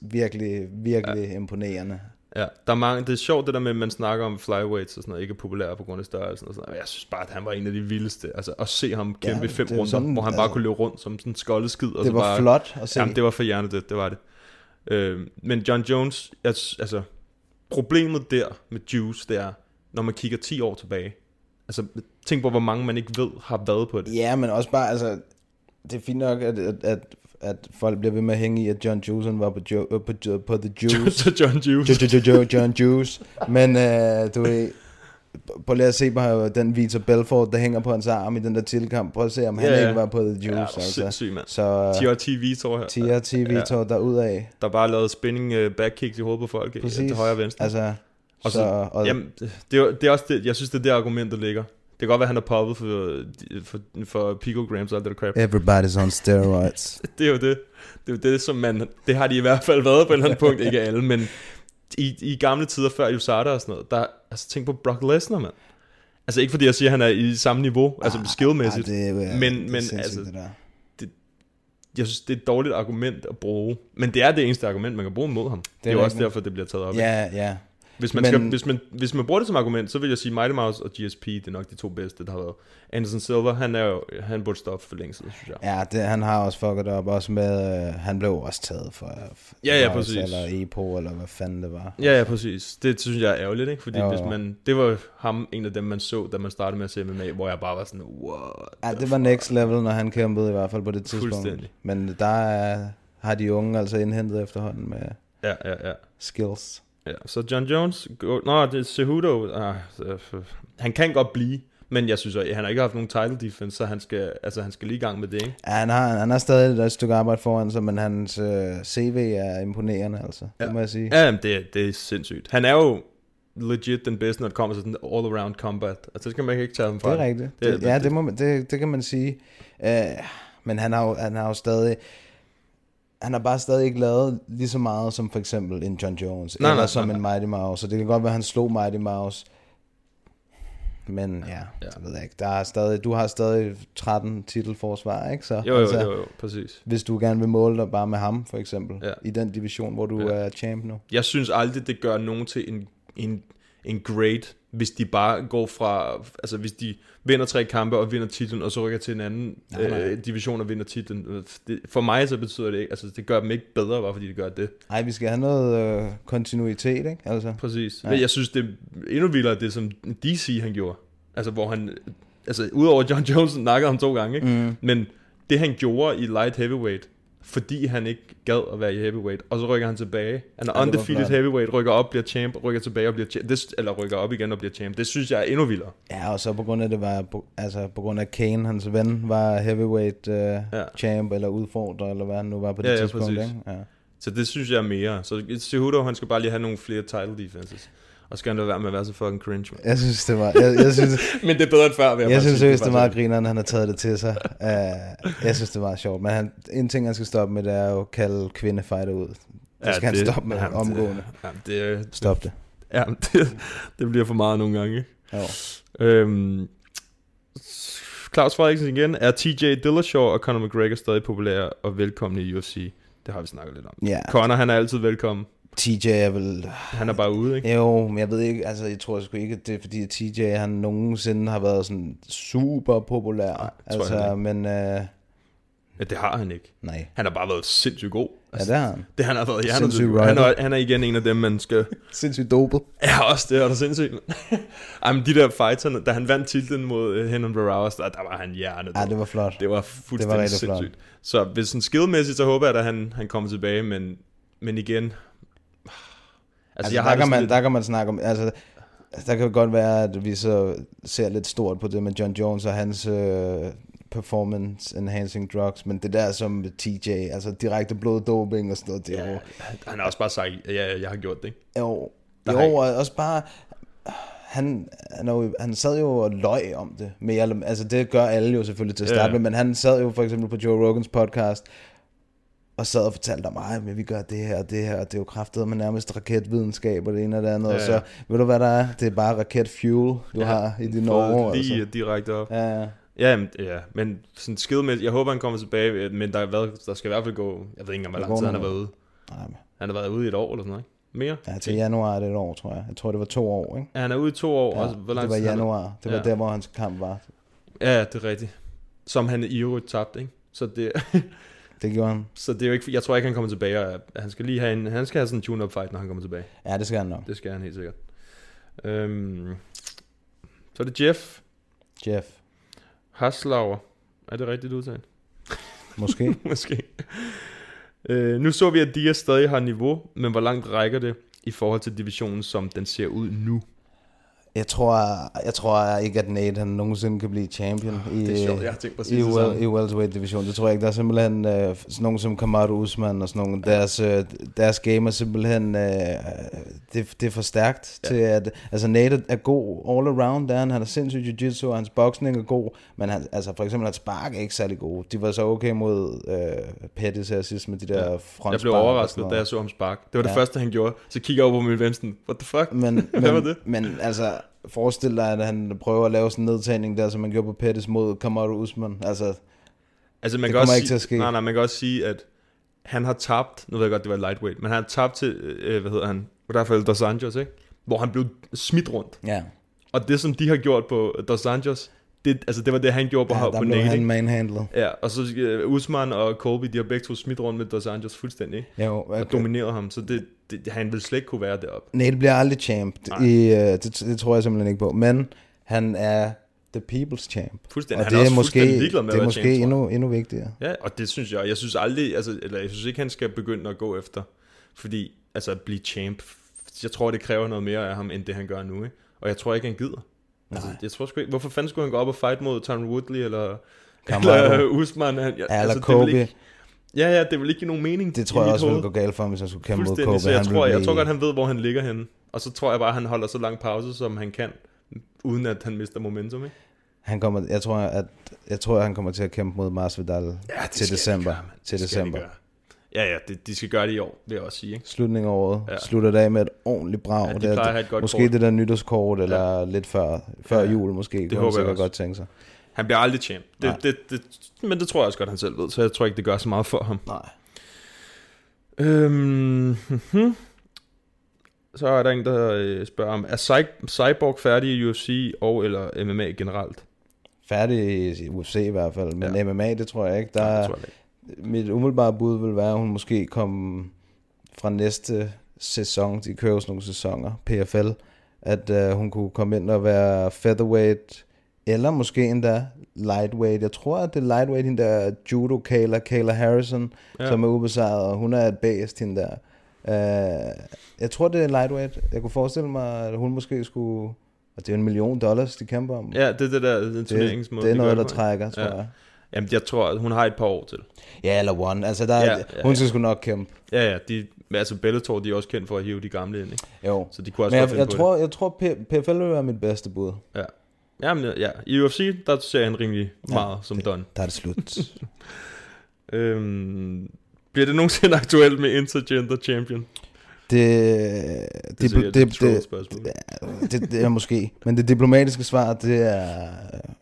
virkelig, virkelig ja. imponerende. Ja, der er mange, det er sjovt det der med, at man snakker om flyweights og sådan noget, ikke er populære på grund af størrelsen og sådan noget. Jeg synes bare, at han var en af de vildeste. Altså at se ham kæmpe ja, fem er jo runder, sådan, hvor han bare altså- kunne løbe rundt som sådan en skoldeskid. Og Det så var bare, flot at se. Jamen, det var for hjernedødt, det var det. Øh, men John Jones, altså, problemet der med Juice, det er, når man kigger 10 år tilbage. Altså, tænk på, hvor mange man ikke ved har været på det. Ja, men også bare, altså, det er fint nok, at, at, at, at folk bliver ved med at hænge i, at John Juice han var på, jo, øh, på, jo- på The [LAUGHS] Juice. John Juice. Jo, jo, jo, jo, John Juice. Men øh, du ved, prøv lige at se på den Vitor Belfort, der hænger på hans arm i den der tilkamp. Prøv at se, om han Ja, ja. ikke var på The Juice. Ja, altså. sindssyg, mand. Så TRT Vitor her. TRT Vitor ja. derudad. Der bare lavet spinning uh, backkicks i hovedet på folk. Præcis. til højre og venstre. Altså, Og så, så, og, jamen, det, er, det er også det, jeg synes, det er det argument, der ligger. Det kan godt være, han er poppet for, for, for picograms og alt det der crap. Everybody's on steroids. [LAUGHS] Det er jo det. Det er jo det, som man... Det har de i hvert fald været på et eller andet punkt. Ikke alle, men i, i gamle tider før USADA og sådan noget, der... Altså, tænk på Brock Lesnar, mand. Altså, ikke fordi jeg siger, at han er i samme niveau, altså skillmæssigt. Ah, det, er- ja, men, det men altså, det der. jeg synes, det er et dårligt argument at bruge. Men det er det eneste argument, man kan bruge mod ham. Det er, det er jo også derfor, det bliver taget op. Ja, ja. Hvis man, Men- skal, hvis, man, hvis man bruger det som argument, så vil jeg sige Mighty Mouse og GSP, det er nok de to bedste, der har været. Anderson Silver, han, er jo, han burde stoppe for længe siden, synes jeg. Ja, det, han har også fucket op, også med, øh, han blev også taget for, for Ja, ja, præcis. Eller EPO, eller hvad fanden det var. Ja, ja, præcis. Det synes jeg er ærgerligt, ikke? Fordi Jo, hvis man, det var ham, en af dem, man så, da man startede med at se MMA, hvor jeg bare var sådan, what Ja, det var next level, når han kæmpede i hvert fald på det tidspunkt. Fuldstændig. Men der er, har de unge altså indhentet efterhånden med Ja, ja, ja. skills. Ja. Så John Jones, go, nå, det er Cejudo, ah, så- han kan godt blive, men jeg synes, at han har ikke haft nogen title defense, så han skal, altså, han skal lige i gang med det, ikke? Ja, han har, han har stadig et stykke arbejde foran sig, men hans øh, CV er imponerende, altså. Ja. Det må jeg sige. Ja, jamen, det, er- det er sindssygt. Han er jo, legit den bedste, når det kommer til sådan all-around combat. Altså, det skal man ikke tage ham fra. Det er rigtigt. Det, det, ja, det, må man, det, det kan man sige. Uh, men han har, jo, han har jo stadig... Han har bare stadig ikke lavet lige så meget som for eksempel en John Jones, Nej, eller nej, som nej, en Mighty Mouse. Så det kan godt være, at han slog Mighty Mouse. Men ja, Ja. det ved jeg ikke. Der er stadig, du har stadig 13 titelforsvar, ikke? Så, Jo, jo, jo, jo, præcis. Hvis du gerne vil måle dig bare med ham, for eksempel, Ja. i den division, hvor du ja. er champ nu. Jeg synes aldrig, det gør nogen til en, en, en great, hvis de bare går fra, altså hvis de vinder tre kampe og vinder titlen, og så rykker til en anden Nej, nej. øh, division og vinder titlen. Det, for mig så betyder det ikke, altså det gør dem ikke bedre, bare fordi de gør det. Ej, vi skal have noget øh, kontinuitet, ikke? Altså, Præcis. Ja. Ja. Jeg synes, det er endnu vildere, det som DC han gjorde. Altså hvor han, altså udover John Jones [LAUGHS] nakkede ham to gange, ikke? Mm. men det han gjorde i light heavyweight, fordi han ikke gad at være i heavyweight, og så rykker han tilbage. Han er Ja, undefeated heavyweight, rykker op, bliver champ, rykker tilbage og bliver champ, det, eller rykker op igen og bliver champ. Det synes jeg er endnu vildere. Ja, og så på grund af det var, altså på grund af Kane, hans ven, var heavyweight uh, ja. champ, eller udfordrer, eller hvad han nu var på det Ja, ja, tidspunkt, præcis. ikke? Ja. Så det synes jeg er mere. Så Cejudo, han skal bare lige have nogle flere title defenses. Og skal han da være med at være så fucking cringe, man. Jeg synes, det var... Jeg, jeg synes, [LAUGHS] Men det er bedre end før, vil jeg jeg synes seriøst, Det det er meget grineren, han har taget det til sig. Uh, [LAUGHS] jeg synes, det var sjovt. Men han, en ting, han skal stoppe med, det er jo at kalde kvindefighter ud. Det skal ja, han stoppe med jamen, omgående. Det, jamen, det, Stop det. Ja, [LAUGHS] det, det bliver for meget nogle gange. ikke? Jo. Øhm, Claus Frederiksen igen. Er TJ Dillashaw og Conor McGregor stadig populære og velkomne i UFC? Det har vi snakket lidt om. Ja. Conor, han er altid velkommen. TJ er vel... Han er bare ude, ikke? Jo, men jeg ved ikke, altså jeg tror sgu ikke, at det er fordi, at TJ han nogensinde har været sådan super populær. jeg altså, ikke. men... Uh, Ja, det har han ikke. nej. Han har bare været sindssygt god. Altså, Ja, det har han. Det han har været Sindssygt sindssygt han, er, han er igen en af dem, man skal... [LAUGHS] Sindssygt dopet. Ja, også det er der sindssygt. [LAUGHS] Ej, men de der fighterne, da han vandt titlen mod uh, Henan Barrawas, der, der var han hjerne. Ja, det var flot. Det var fuldstændig rigtig flot. sindssygt. Så hvis sådan skillmæssigt, så håber jeg, at han, han kommer tilbage, men, men igen... Altså, Altså, jeg der, har kan man, sådan der kan man snakke om, altså, der kan godt være, at vi så ser lidt stort på det med John Jones og hans øh, performance enhancing drugs, men det der som TJ, altså direkte bloddoping og sådan noget, det er jo, lidt, han har også bare sagt, ja, jeg har gjort det, ikke? jo, Der jo har ikke- og også bare, han, han, jo, han sad jo og løg om det, eller- altså det gør alle jo selvfølgelig til at Ja, starte ja. med, men han sad jo for eksempel på Joe Rogans podcast, og sad og fortalte om, at vi gør det her og det her, og det er jo kraftet med nærmest raketvidenskab og det ene og det andet, Ja, og ja. så, ved du hvad der er? Det er bare raketfuel, du ja, har i dine år. Lige Altså. direkte op. Ja, ja. Ja, jamen, ja, men sådan skillmæssigt, jeg håber, han kommer tilbage, men der, er hvad, der skal i hvert fald gå, jeg ved ikke engang, hvor lang tid han har været ude. Nej, men- Han har været ude i et år eller sådan noget, ikke? Mere? Ja, til januar er det et år, tror jeg. Jeg tror, det var to år, ikke? Ja, han er ude i to år. Ja, også. Hvor lang det var januar. Det var Ja. der, hvor hans kamp var. Ja, det er rigtigt. Som han i øvrigt tabte, ikke? Så det, [LAUGHS] Det gjorde han. så det er jo ikke, jeg tror ikke, han kommer tilbage. og Han skal lige have en, han skal have sådan en tune-up fight, når han kommer tilbage. Ja, det skal han nok. Det skal han helt sikkert. Øhm, så er det Jeff Jeff. Haslauer. Er det rigtigt udtalt? Måske. [LAUGHS] Måske. Øh, nu så vi, at Diaz stadig har niveau, men hvor langt rækker det i forhold til divisionen, som den ser ud nu? Jeg tror, jeg tror ikke, at Nate han nogensinde kan blive champion i, det er sjovt, jeg har tænkt i, det well, i welterweight division. Det tror jeg ikke. Der er simpelthen øh, sådan nogen som Kamaru Usman og sådan nogle. Deres, øh, deres game er simpelthen, øh, det, det er for stærkt ja. til at, altså Nate er god all around der. Han har sindssygt jiu-jitsu, og hans boksning er god, men han, altså for eksempel hans spark er ikke særlig god. De var så okay mod øh, Pettis her sidst med de der ja. frontspark. Jeg blev overrasket, da jeg så ham spark. Det var det Ja. første, han gjorde. Så kigger jeg over på min venstre. What the fuck? Men, [LAUGHS] Hvad men, var det? men altså, forestil dig, at han prøver at lave sådan en nedtagning der, som man gjorde på Pettis mod Kamaru Usman. Altså, Altså, man Det kan også kommer sige, ikke til at ske. Nej, nej, man kan også sige, at han har tabt, nu ved jeg godt, det var lightweight, men han har tabt til, øh, hvad hedder han, i hvert fald Dos Anjos, ikke? Hvor han blev smidt rundt. ja. Og det, som de har gjort på Dos Anjos, det, altså, det var det, han gjorde på, ja ja, på Nate, han manhandlet. Ja, og så uh, Usman og Colby, de har begge to smidt rundt med Dos Anjos fuldstændig, ikke? Jo, Og okay. domineret ham, så det, det, han vil slet ikke kunne være deroppe. Nate bliver aldrig champ. Nej. I, uh, det, det, tror jeg simpelthen ikke på. Men han er the people's champ. Fuldstændig. Og Han det er er, måske, ligeglad med det er måske champ, endnu, endnu vigtigere. Ja, og det synes jeg. Jeg synes aldrig, altså, eller jeg synes ikke, han skal begynde at gå efter, fordi, altså at blive champ, jeg tror, det kræver noget mere af ham, end det han gør nu, ikke? Og jeg tror ikke, han gider. Altså, jeg tror sgu ikke, hvorfor fanden skulle han gå op og fight mod Tyron Woodley, eller, eller Usman? Han, ja, eller det vil Kobe. Ikke, ja, ja, det vil ikke give nogen mening Det tror jeg også ville gå galt for ham, hvis han skulle kæmpe mod Kobe. så jeg Han tror, jeg blive- tror godt, han ved, hvor han ligger henne. Og så tror jeg bare, at han holder så lang pause, som han kan, uden at han mister momentum, ikke? Han kommer, jeg tror, at jeg tror, at han kommer til at kæmpe mod Masvidal Ja, det til december. de gøre, til Det december. gøre. Ja, ja, det, de skal gøre det i år, vil jeg også sige. Ikke? Slutningen af året. Ja. Ja. Slutter det af med et ordentligt brag. Ja, de Det er- et godt måske kort. det der nytårskort, eller ja. lidt før, før Ja, ja. jul måske. Det kunne håber jeg også. godt tænke sig. Han bliver aldrig champ. Det, Nej. det, det, men det tror jeg også godt, han selv ved, så jeg tror ikke, det gør så meget for ham. Nej. Øhm, mhm. så er der en, der øh, spørger om, er Cy- Cyborg færdig i UFC og eller MMA generelt? Færdig i UFC i hvert fald, men Ja. ja. MMA, det tror jeg ikke. Der, Nej, det tror jeg ikke. Mit umiddelbare bud vil være, at hun måske kom fra næste sæson, de kører sådan nogle sæsoner, PFL, at uh, hun kunne komme ind og være featherweight, eller måske endda lightweight. Jeg tror, at det er lightweight, hende der judo Kayla, Kayla Harrison, Ja. som er ubesejret, og hun er et bæst, hende der. Uh, jeg tror, det er lightweight. Jeg kunne forestille mig, at hun måske skulle... Og det er en million dollars, de kæmper om. Ja, det er det der den det, turneringsmåde. det er noget, der trækker, tror ja. jeg. Jamen, jeg tror, at hun har et par år til. Ja, eller one. Altså, der, Ja, ja, ja, hun ja. skal sgu nok kæmpe. Ja, ja, de, altså Bellator, de er også kendt for at hive de gamle ind, ikke? Jo. Så de kunne også Men jeg, jeg, på tror, jeg tror, PFL vil være mit bedste bud. det. Ja. Jamen, ja, i UFC, der ser han rimelig Ja, meget som Don. Der er det slut. [LAUGHS] Øhm, bliver det nogensinde aktuelt med Intergender Champion? det, Det, det, det, det, det, det, det, det, det, spørgsmål. det, det er måske. Men det diplomatiske svar, det er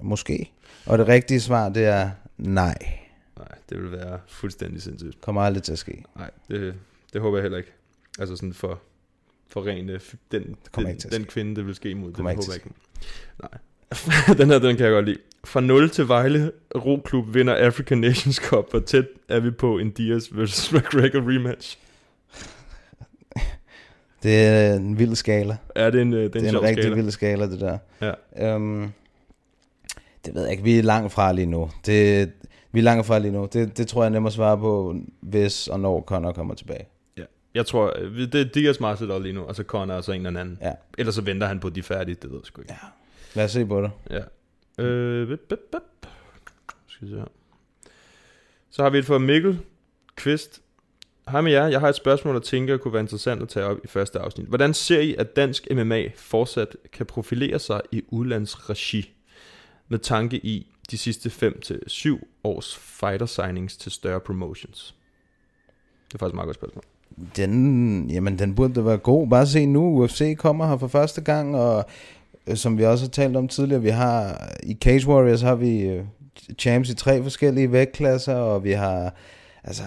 måske. Og det rigtige svar, det er nej. Nej, det vil være fuldstændig sindssygt. Kommer aldrig til at ske. Nej, det, det håber jeg heller ikke. Altså sådan for, for ren øh, den, den, kvinde, det vil ske imod. Det Kommer håber ikke jeg ikke. Nej. [LAUGHS] den her, den kan jeg godt lide. Fra 0 til Vejle, Roklub vinder African Nations Cup, og tæt er vi på en Diaz vs. [LAUGHS] McGregor rematch. Det er en vild skala. Er det en, øh, det er Det en, er en rigtig skala? vild skala, det der. Ja. Øhm, det ved jeg ikke. Vi er langt fra lige nu. Det, vi er langt fra lige nu. Det, det tror jeg er nemt at svare på, hvis og når Conor kommer tilbage. Ja. Jeg tror, øh, det er Diaz Marcel lige nu, og så Conor og så en eller anden. Ja. Ellers så venter han på, at de er færdige, det ved jeg sgu ikke. Ja. Lad os se på det. Ja. Øh, bip, bip, bip. Skal se her. Så har vi et fra Mikkel Kvist. Hej med jer. Jeg har et spørgsmål, jeg tænker kunne være interessant at tage op i første afsnit. Hvordan ser I, at dansk MMA fortsat kan profilere sig i udlandsregi med tanke i de sidste 5-7 års fighter signings til større promotions? Det er faktisk et meget godt spørgsmål. Den, jamen, den burde da være god. Bare se nu, UFC kommer her for første gang, og øh, som vi også har talt om tidligere, vi har i Cage Warriors har vi øh, champs i tre forskellige vægtklasser, og vi har, altså,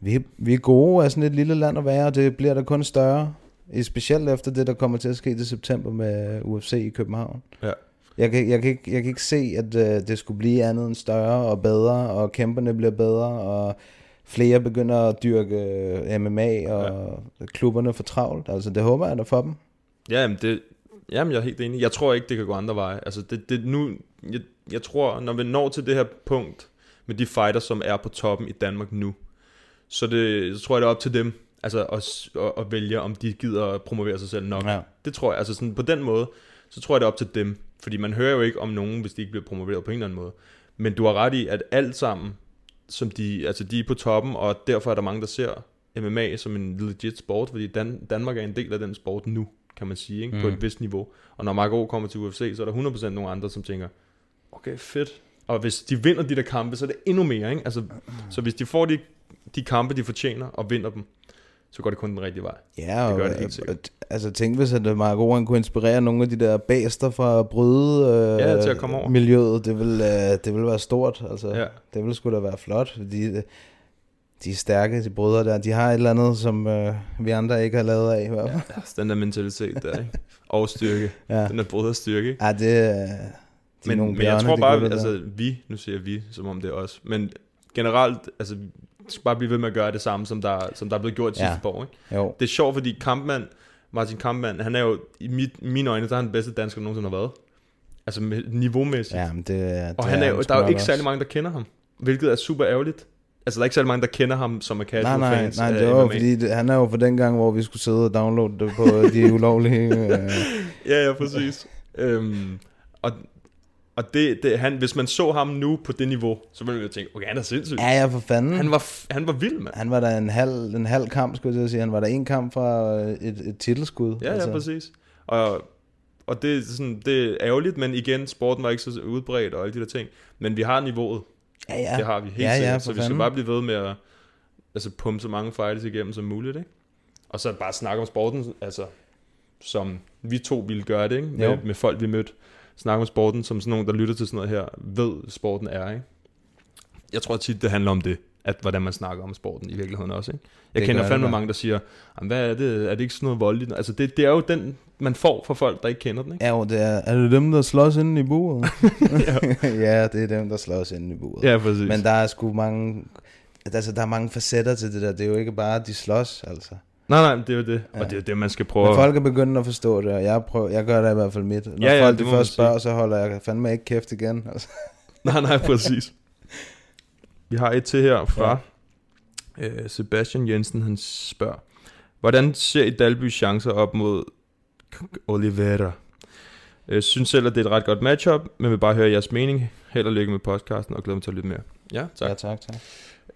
vi, vi er gode af sådan et lille land at være, og det bliver da kun større. I specielt efter det, der kommer til at ske til september med UFC i København. Ja. Jeg kan, jeg, kan ikke, jeg kan ikke se, at øh, det skulle blive andet end større og bedre, og kæmperne bliver bedre, og flere begynder at dyrke øh, MMA, og ja. klubberne får travlt. Altså, det håber jeg da for dem. Ja, jamen, det, jamen, jeg er helt enig. Jeg tror ikke, det kan gå andre veje. Altså, det, det nu, jeg, jeg tror, når vi når til det her punkt med de fighter, som er på toppen i Danmark nu, så, det, så tror jeg, det er op til dem altså, at, at, at vælge, om de gider at promovere sig selv nok. Ja. Det tror jeg. Altså sådan, på den måde, så tror jeg, det er op til dem. Fordi man hører jo ikke om nogen, hvis de ikke bliver promoveret på en eller anden måde. Men du har ret i, at alt sammen, som de, altså de er på toppen, og derfor er der mange, der ser MMA som en legit sport, fordi Dan- Danmark er en del af den sport nu, kan man sige, ikke? Mm. på et vist niveau. Og når Mark O kommer til UFC, så er der 100% nogle andre, som tænker, okay, fedt. Og hvis de vinder de der kampe, så er det endnu mere, ikke? Altså, så hvis de får de, de kampe, de fortjener, og vinder dem, så går det kun den rigtige vej. Ja, Det og, gør det helt sikkert. altså tænk hvis at Mark Oren kunne inspirere nogle af de der bæster fra bryde øh, Ja, til at komme over. miljøet, det vil, øh, det vil være stort. Altså, Ja. Det vil sgu da være flot, fordi øh, de er stærke, de brødre der. De har et eller andet, som øh, vi andre ikke har lavet af. I hvert fald. Altså, den der mentalitet der, ikke? Og styrke. Ja. Den der brødre styrke, ikke? Ja, det, øh, de men, nogle men jeg bjørne, tror bare, der. altså vi, nu siger vi, som om det er os, men generelt, altså, vi skal bare blive ved med at gøre det samme, som der, som der er blevet gjort de Ja. sidste par år, ikke? Jo, Det er sjovt, fordi Kampmann, Martin Kampmann, han er jo, i mit, mine øjne, der er han den bedste dansker, der nogensinde har været. Altså med, niveauvmæssigt. ja, men det, det og han er, jo, sgu der er jo ikke særlig mange, der kender ham, hvilket er super ærgerligt. Altså, der er ikke særlig mange, der kender ham, som er Nej, casual nej, fans nej, af det var jo MMA. fordi, det, han er jo for den gang, hvor vi skulle sidde og downloade det på de [LAUGHS] ulovlige... Øh, Ja, ja, præcis. øhm, og, Og det, det, han, hvis man så ham nu på det niveau, så ville man jo tænke, okay, han er sindssyg. Ja, ja, for fanden. Han var, han var vild, mand. Han var der en halv, en halv kamp, skulle jeg sige. Han var der en kamp fra øh, et, et titelskud. Ja, ja, præcis. Og, og det, sådan, det er ærgerligt, men igen, sporten var ikke så udbredt og alle de der ting. Men vi har niveauet. Ja, ja. Det har vi helt Ja, ja, sikkert. for så vi skal bare blive ved med at altså, pumpe så mange fights igennem som muligt. Ikke? Og så bare snakke om sporten, altså, som vi to ville gøre det, ikke? Med, Jo. med folk, vi mødte. Snakke om sporten, som sådan nogen, der lytter til sådan noget her, ved sporten er. Ikke? Jeg tror tit, det handler om det, at hvordan man snakker om sporten i virkeligheden også. Ikke? Jeg Det kender det fandme da. mange, der siger, "Jamen, hvad er det? Er det ikke sådan noget voldeligt? Altså, det, det er jo den, man får fra folk, der ikke kender den. Ikke? Ja, jo, det er, er det dem, der slås inde i buret? [LAUGHS] [LAUGHS] ja, det er dem, der slås inde i buret. Ja, præcis. Men der er sgu mange... Altså, der er mange facetter til det der. Det er jo ikke bare, de slås, altså. Nej, nej, det er jo det. Ja. Og det er jo det, man skal prøve. Men folk er begyndt at forstå det, og jeg, prøver, jeg gør det i hvert fald mit. Når Ja, ja, folk det først spørger, så holder jeg fandme ikke kæft igen. Altså. [LAUGHS] Nej, nej, præcis. Vi har et til her fra ja. øh, Sebastian Jensen, han spørger, hvordan ser I Dalby chancer op mod Oliveira? Øh, synes selv, at det er et ret godt matchup, men vil bare høre jeres mening. Held og lykke med podcasten, og glæder mig til at lytte mere. Ja, tak. Ja, tak, tak.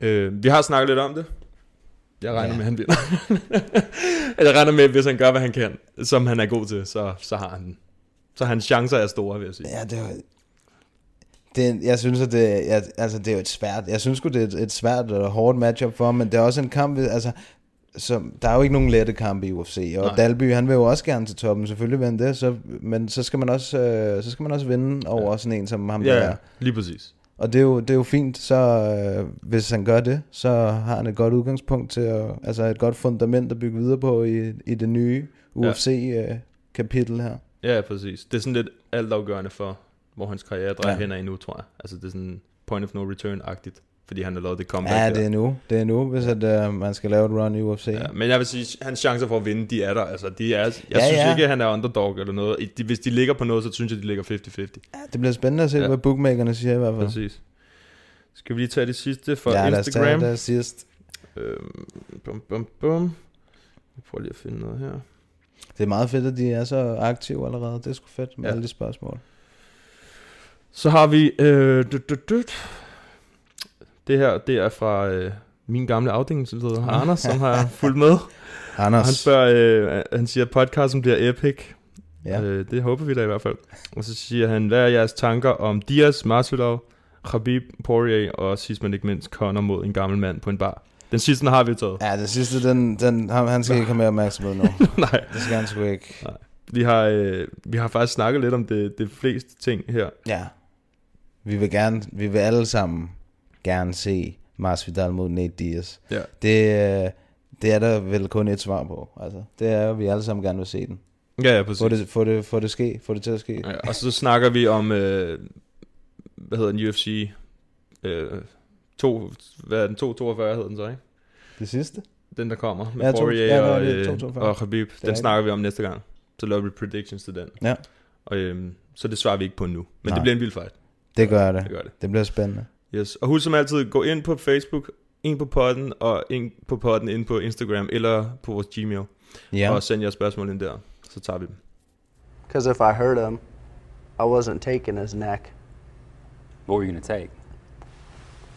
Øh, vi har snakket lidt om det. Jeg regner Ja. med, at han vinder. [LAUGHS] jeg regner med, at hvis han gør, hvad han kan, som han er god til, så, så har han så hans chancer er store, vil jeg sige. Ja, det var... Det, jeg synes, at det, jeg, altså, det er jo et svært... Jeg synes det er et, et svært og hårdt matchup for ham, men det er også en kamp... Altså, som, der er jo ikke nogen lette kampe i UFC, og Nej. Dalby, han vil jo også gerne til toppen, selvfølgelig han det, så, men så skal man også, øh, så skal man også vinde over Ja. sådan en som ham Ja, der. ja, lige præcis. Og det er jo, det er jo fint, så øh, hvis han gør det, så har han et godt udgangspunkt til at, altså et godt fundament at bygge videre på i, i det nye UFC-kapitel her. Ja, præcis. Det er sådan lidt altafgørende for, hvor hans karriere drejer Ja. ja. hen ad nu, tror jeg. Altså det er sådan point of no return-agtigt, fordi han har lavet det comeback Ja, det er nu. Det er nu, hvis at, uh, man skal lave et run i UFC. Ja, men jeg vil sige, hans chancer for at vinde, de er der. Altså, de er, jeg Ja, ja, synes ja. ikke, at han er underdog eller noget. De, hvis de ligger på noget, så synes jeg, de ligger 50-50. Ja, det bliver spændende at se, ja. Ja. hvad bookmakerne siger i hvert fald. Præcis. Skal vi lige tage det sidste fra ja, lad os tage Instagram? det sidst. Øhm, bum, bum, bum. Jeg prøver lige at finde noget her. Det er meget fedt, at de er så aktive allerede. Det er sgu fedt med ja. Ja. alle de spørgsmål. Så har vi... Øh, dut, dut, dut. Det her, det er fra øh, min gamle afdelingsleder, [LAUGHS] Anders, som har fulgt med. Anders. Han spørger, øh, han siger, at podcasten bliver epic. Ja. Øh, det håber vi da i hvert fald. Og så siger han, hvad er jeres tanker om Diaz, Masvidal, Khabib, Poirier og sidst men ikke mindst Conor mod en gammel mand på en bar? Den sidste har vi taget. Ja, det sidste, den, den, han, han skal ikke have mere opmærksomhed nu. [LAUGHS] Nej. Det skal han sgu ikke. Vi har, øh, vi har faktisk snakket lidt om det, det fleste ting her. Ja. Vi vil gerne, vi vil alle sammen gerne se Masvidal mod Nate Diaz. Ja. Det, øh, det er der vel kun et svar på. Altså, det er at vi alle sammen gerne vil se den. Ja, ja, præcis. Få det, få det, få det ske, få det til at ske. Ja, og så snakker vi om, øh, hvad hedder den, UFC øh, to, hvad er den, 242 hedder den så, ikke? Det sidste? Den, der kommer med Ja, Poirier ja, og, øh, 242. og Khabib. Den rigtigt. snakker vi om næste gang. Så laver vi predictions til den. Ja. Og, øhm, så det svarer vi ikke på nu. Men Nej. det bliver en vild fight. Det gør det. Det gør det. Det bliver spændende. Yes. Og husk som altid, gå ind på Facebook, ind på podden, og ind på podden ind på Instagram, eller på vores Gmail. Ja. Og send jeres spørgsmål ind der. Så tager vi dem. Because if I hurt him, I wasn't taking his neck. What were you going to take?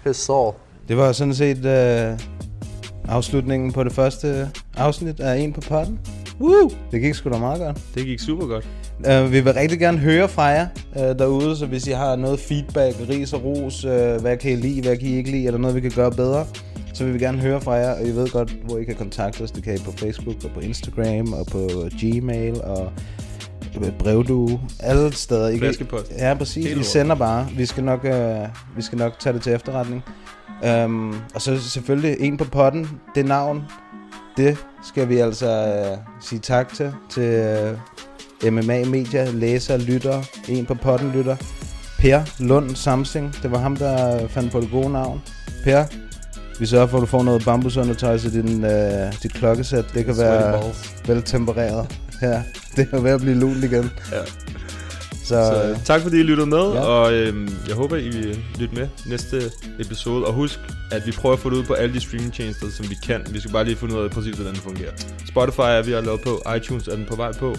His soul. Det var sådan set øh, afslutningen på det første afsnit af En på potten. Woo! Det gik sgu da meget godt. Det gik super godt. Uh, vi vil rigtig gerne høre fra jer uh, derude, så hvis I har noget feedback, ris og ros, uh, hvad kan I lide, hvad kan I ikke lide, eller noget vi kan gøre bedre, så vil vi gerne høre fra jer, og I ved godt, hvor I kan kontakte os. Det kan I på Facebook, og på Instagram, og på Gmail, og brevdue, alle steder. I kan, Flaskepost. ja, præcis. Hele I sender bare. Vi skal nok, uh, vi skal nok tage det til efterretning. Um, og så selvfølgelig en på potten, det navn, det skal vi altså uh, sige tak til, til uh, MMA Media, læser, lytter, en på potten lytter. Per Lund Samsing, det var ham, der fandt på det gode navn. Per, vi sørger for, at du får noget bambusundertøj til din, uh, dit klokkesæt. Det kan være balls. vel tempereret. Ja, det er ved at blive lunt igen. Ja. Så, Så øh, tak fordi I lyttede med, Ja. og øhm, jeg håber, I vil lytte med næste episode. Og husk, at vi prøver at få det ud på alle de streamingtjenester, som vi kan. Vi skal bare lige finde ud af præcis, hvordan det fungerer. Spotify er vi har lavet på, iTunes er den på vej på,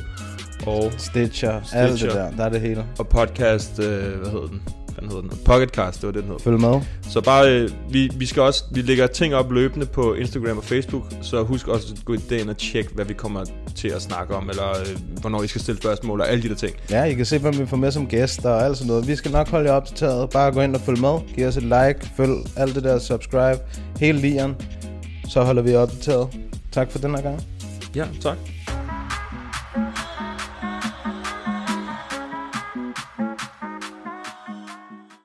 og Stitcher, alt det der. Der er det hele. Og podcast, øh, hvad hedder den? Hvad hedder den? Pocketcast, det var det, den hed. Følg med. Så bare, øh, vi, vi skal også, vi lægger ting op løbende på Instagram og Facebook, så husk også at gå ind og tjekke, hvad vi kommer til at snakke om, eller øh, hvornår I skal stille spørgsmål og alle de der ting. Ja, I kan se, hvem vi får med som gæster og alt sådan noget. Vi skal nok holde jer opdateret. Bare gå ind og følg med. Giv os et like, følg alt det der, subscribe, hele lieren. Så holder vi jer opdateret. Tak for den her gang. Ja, tak.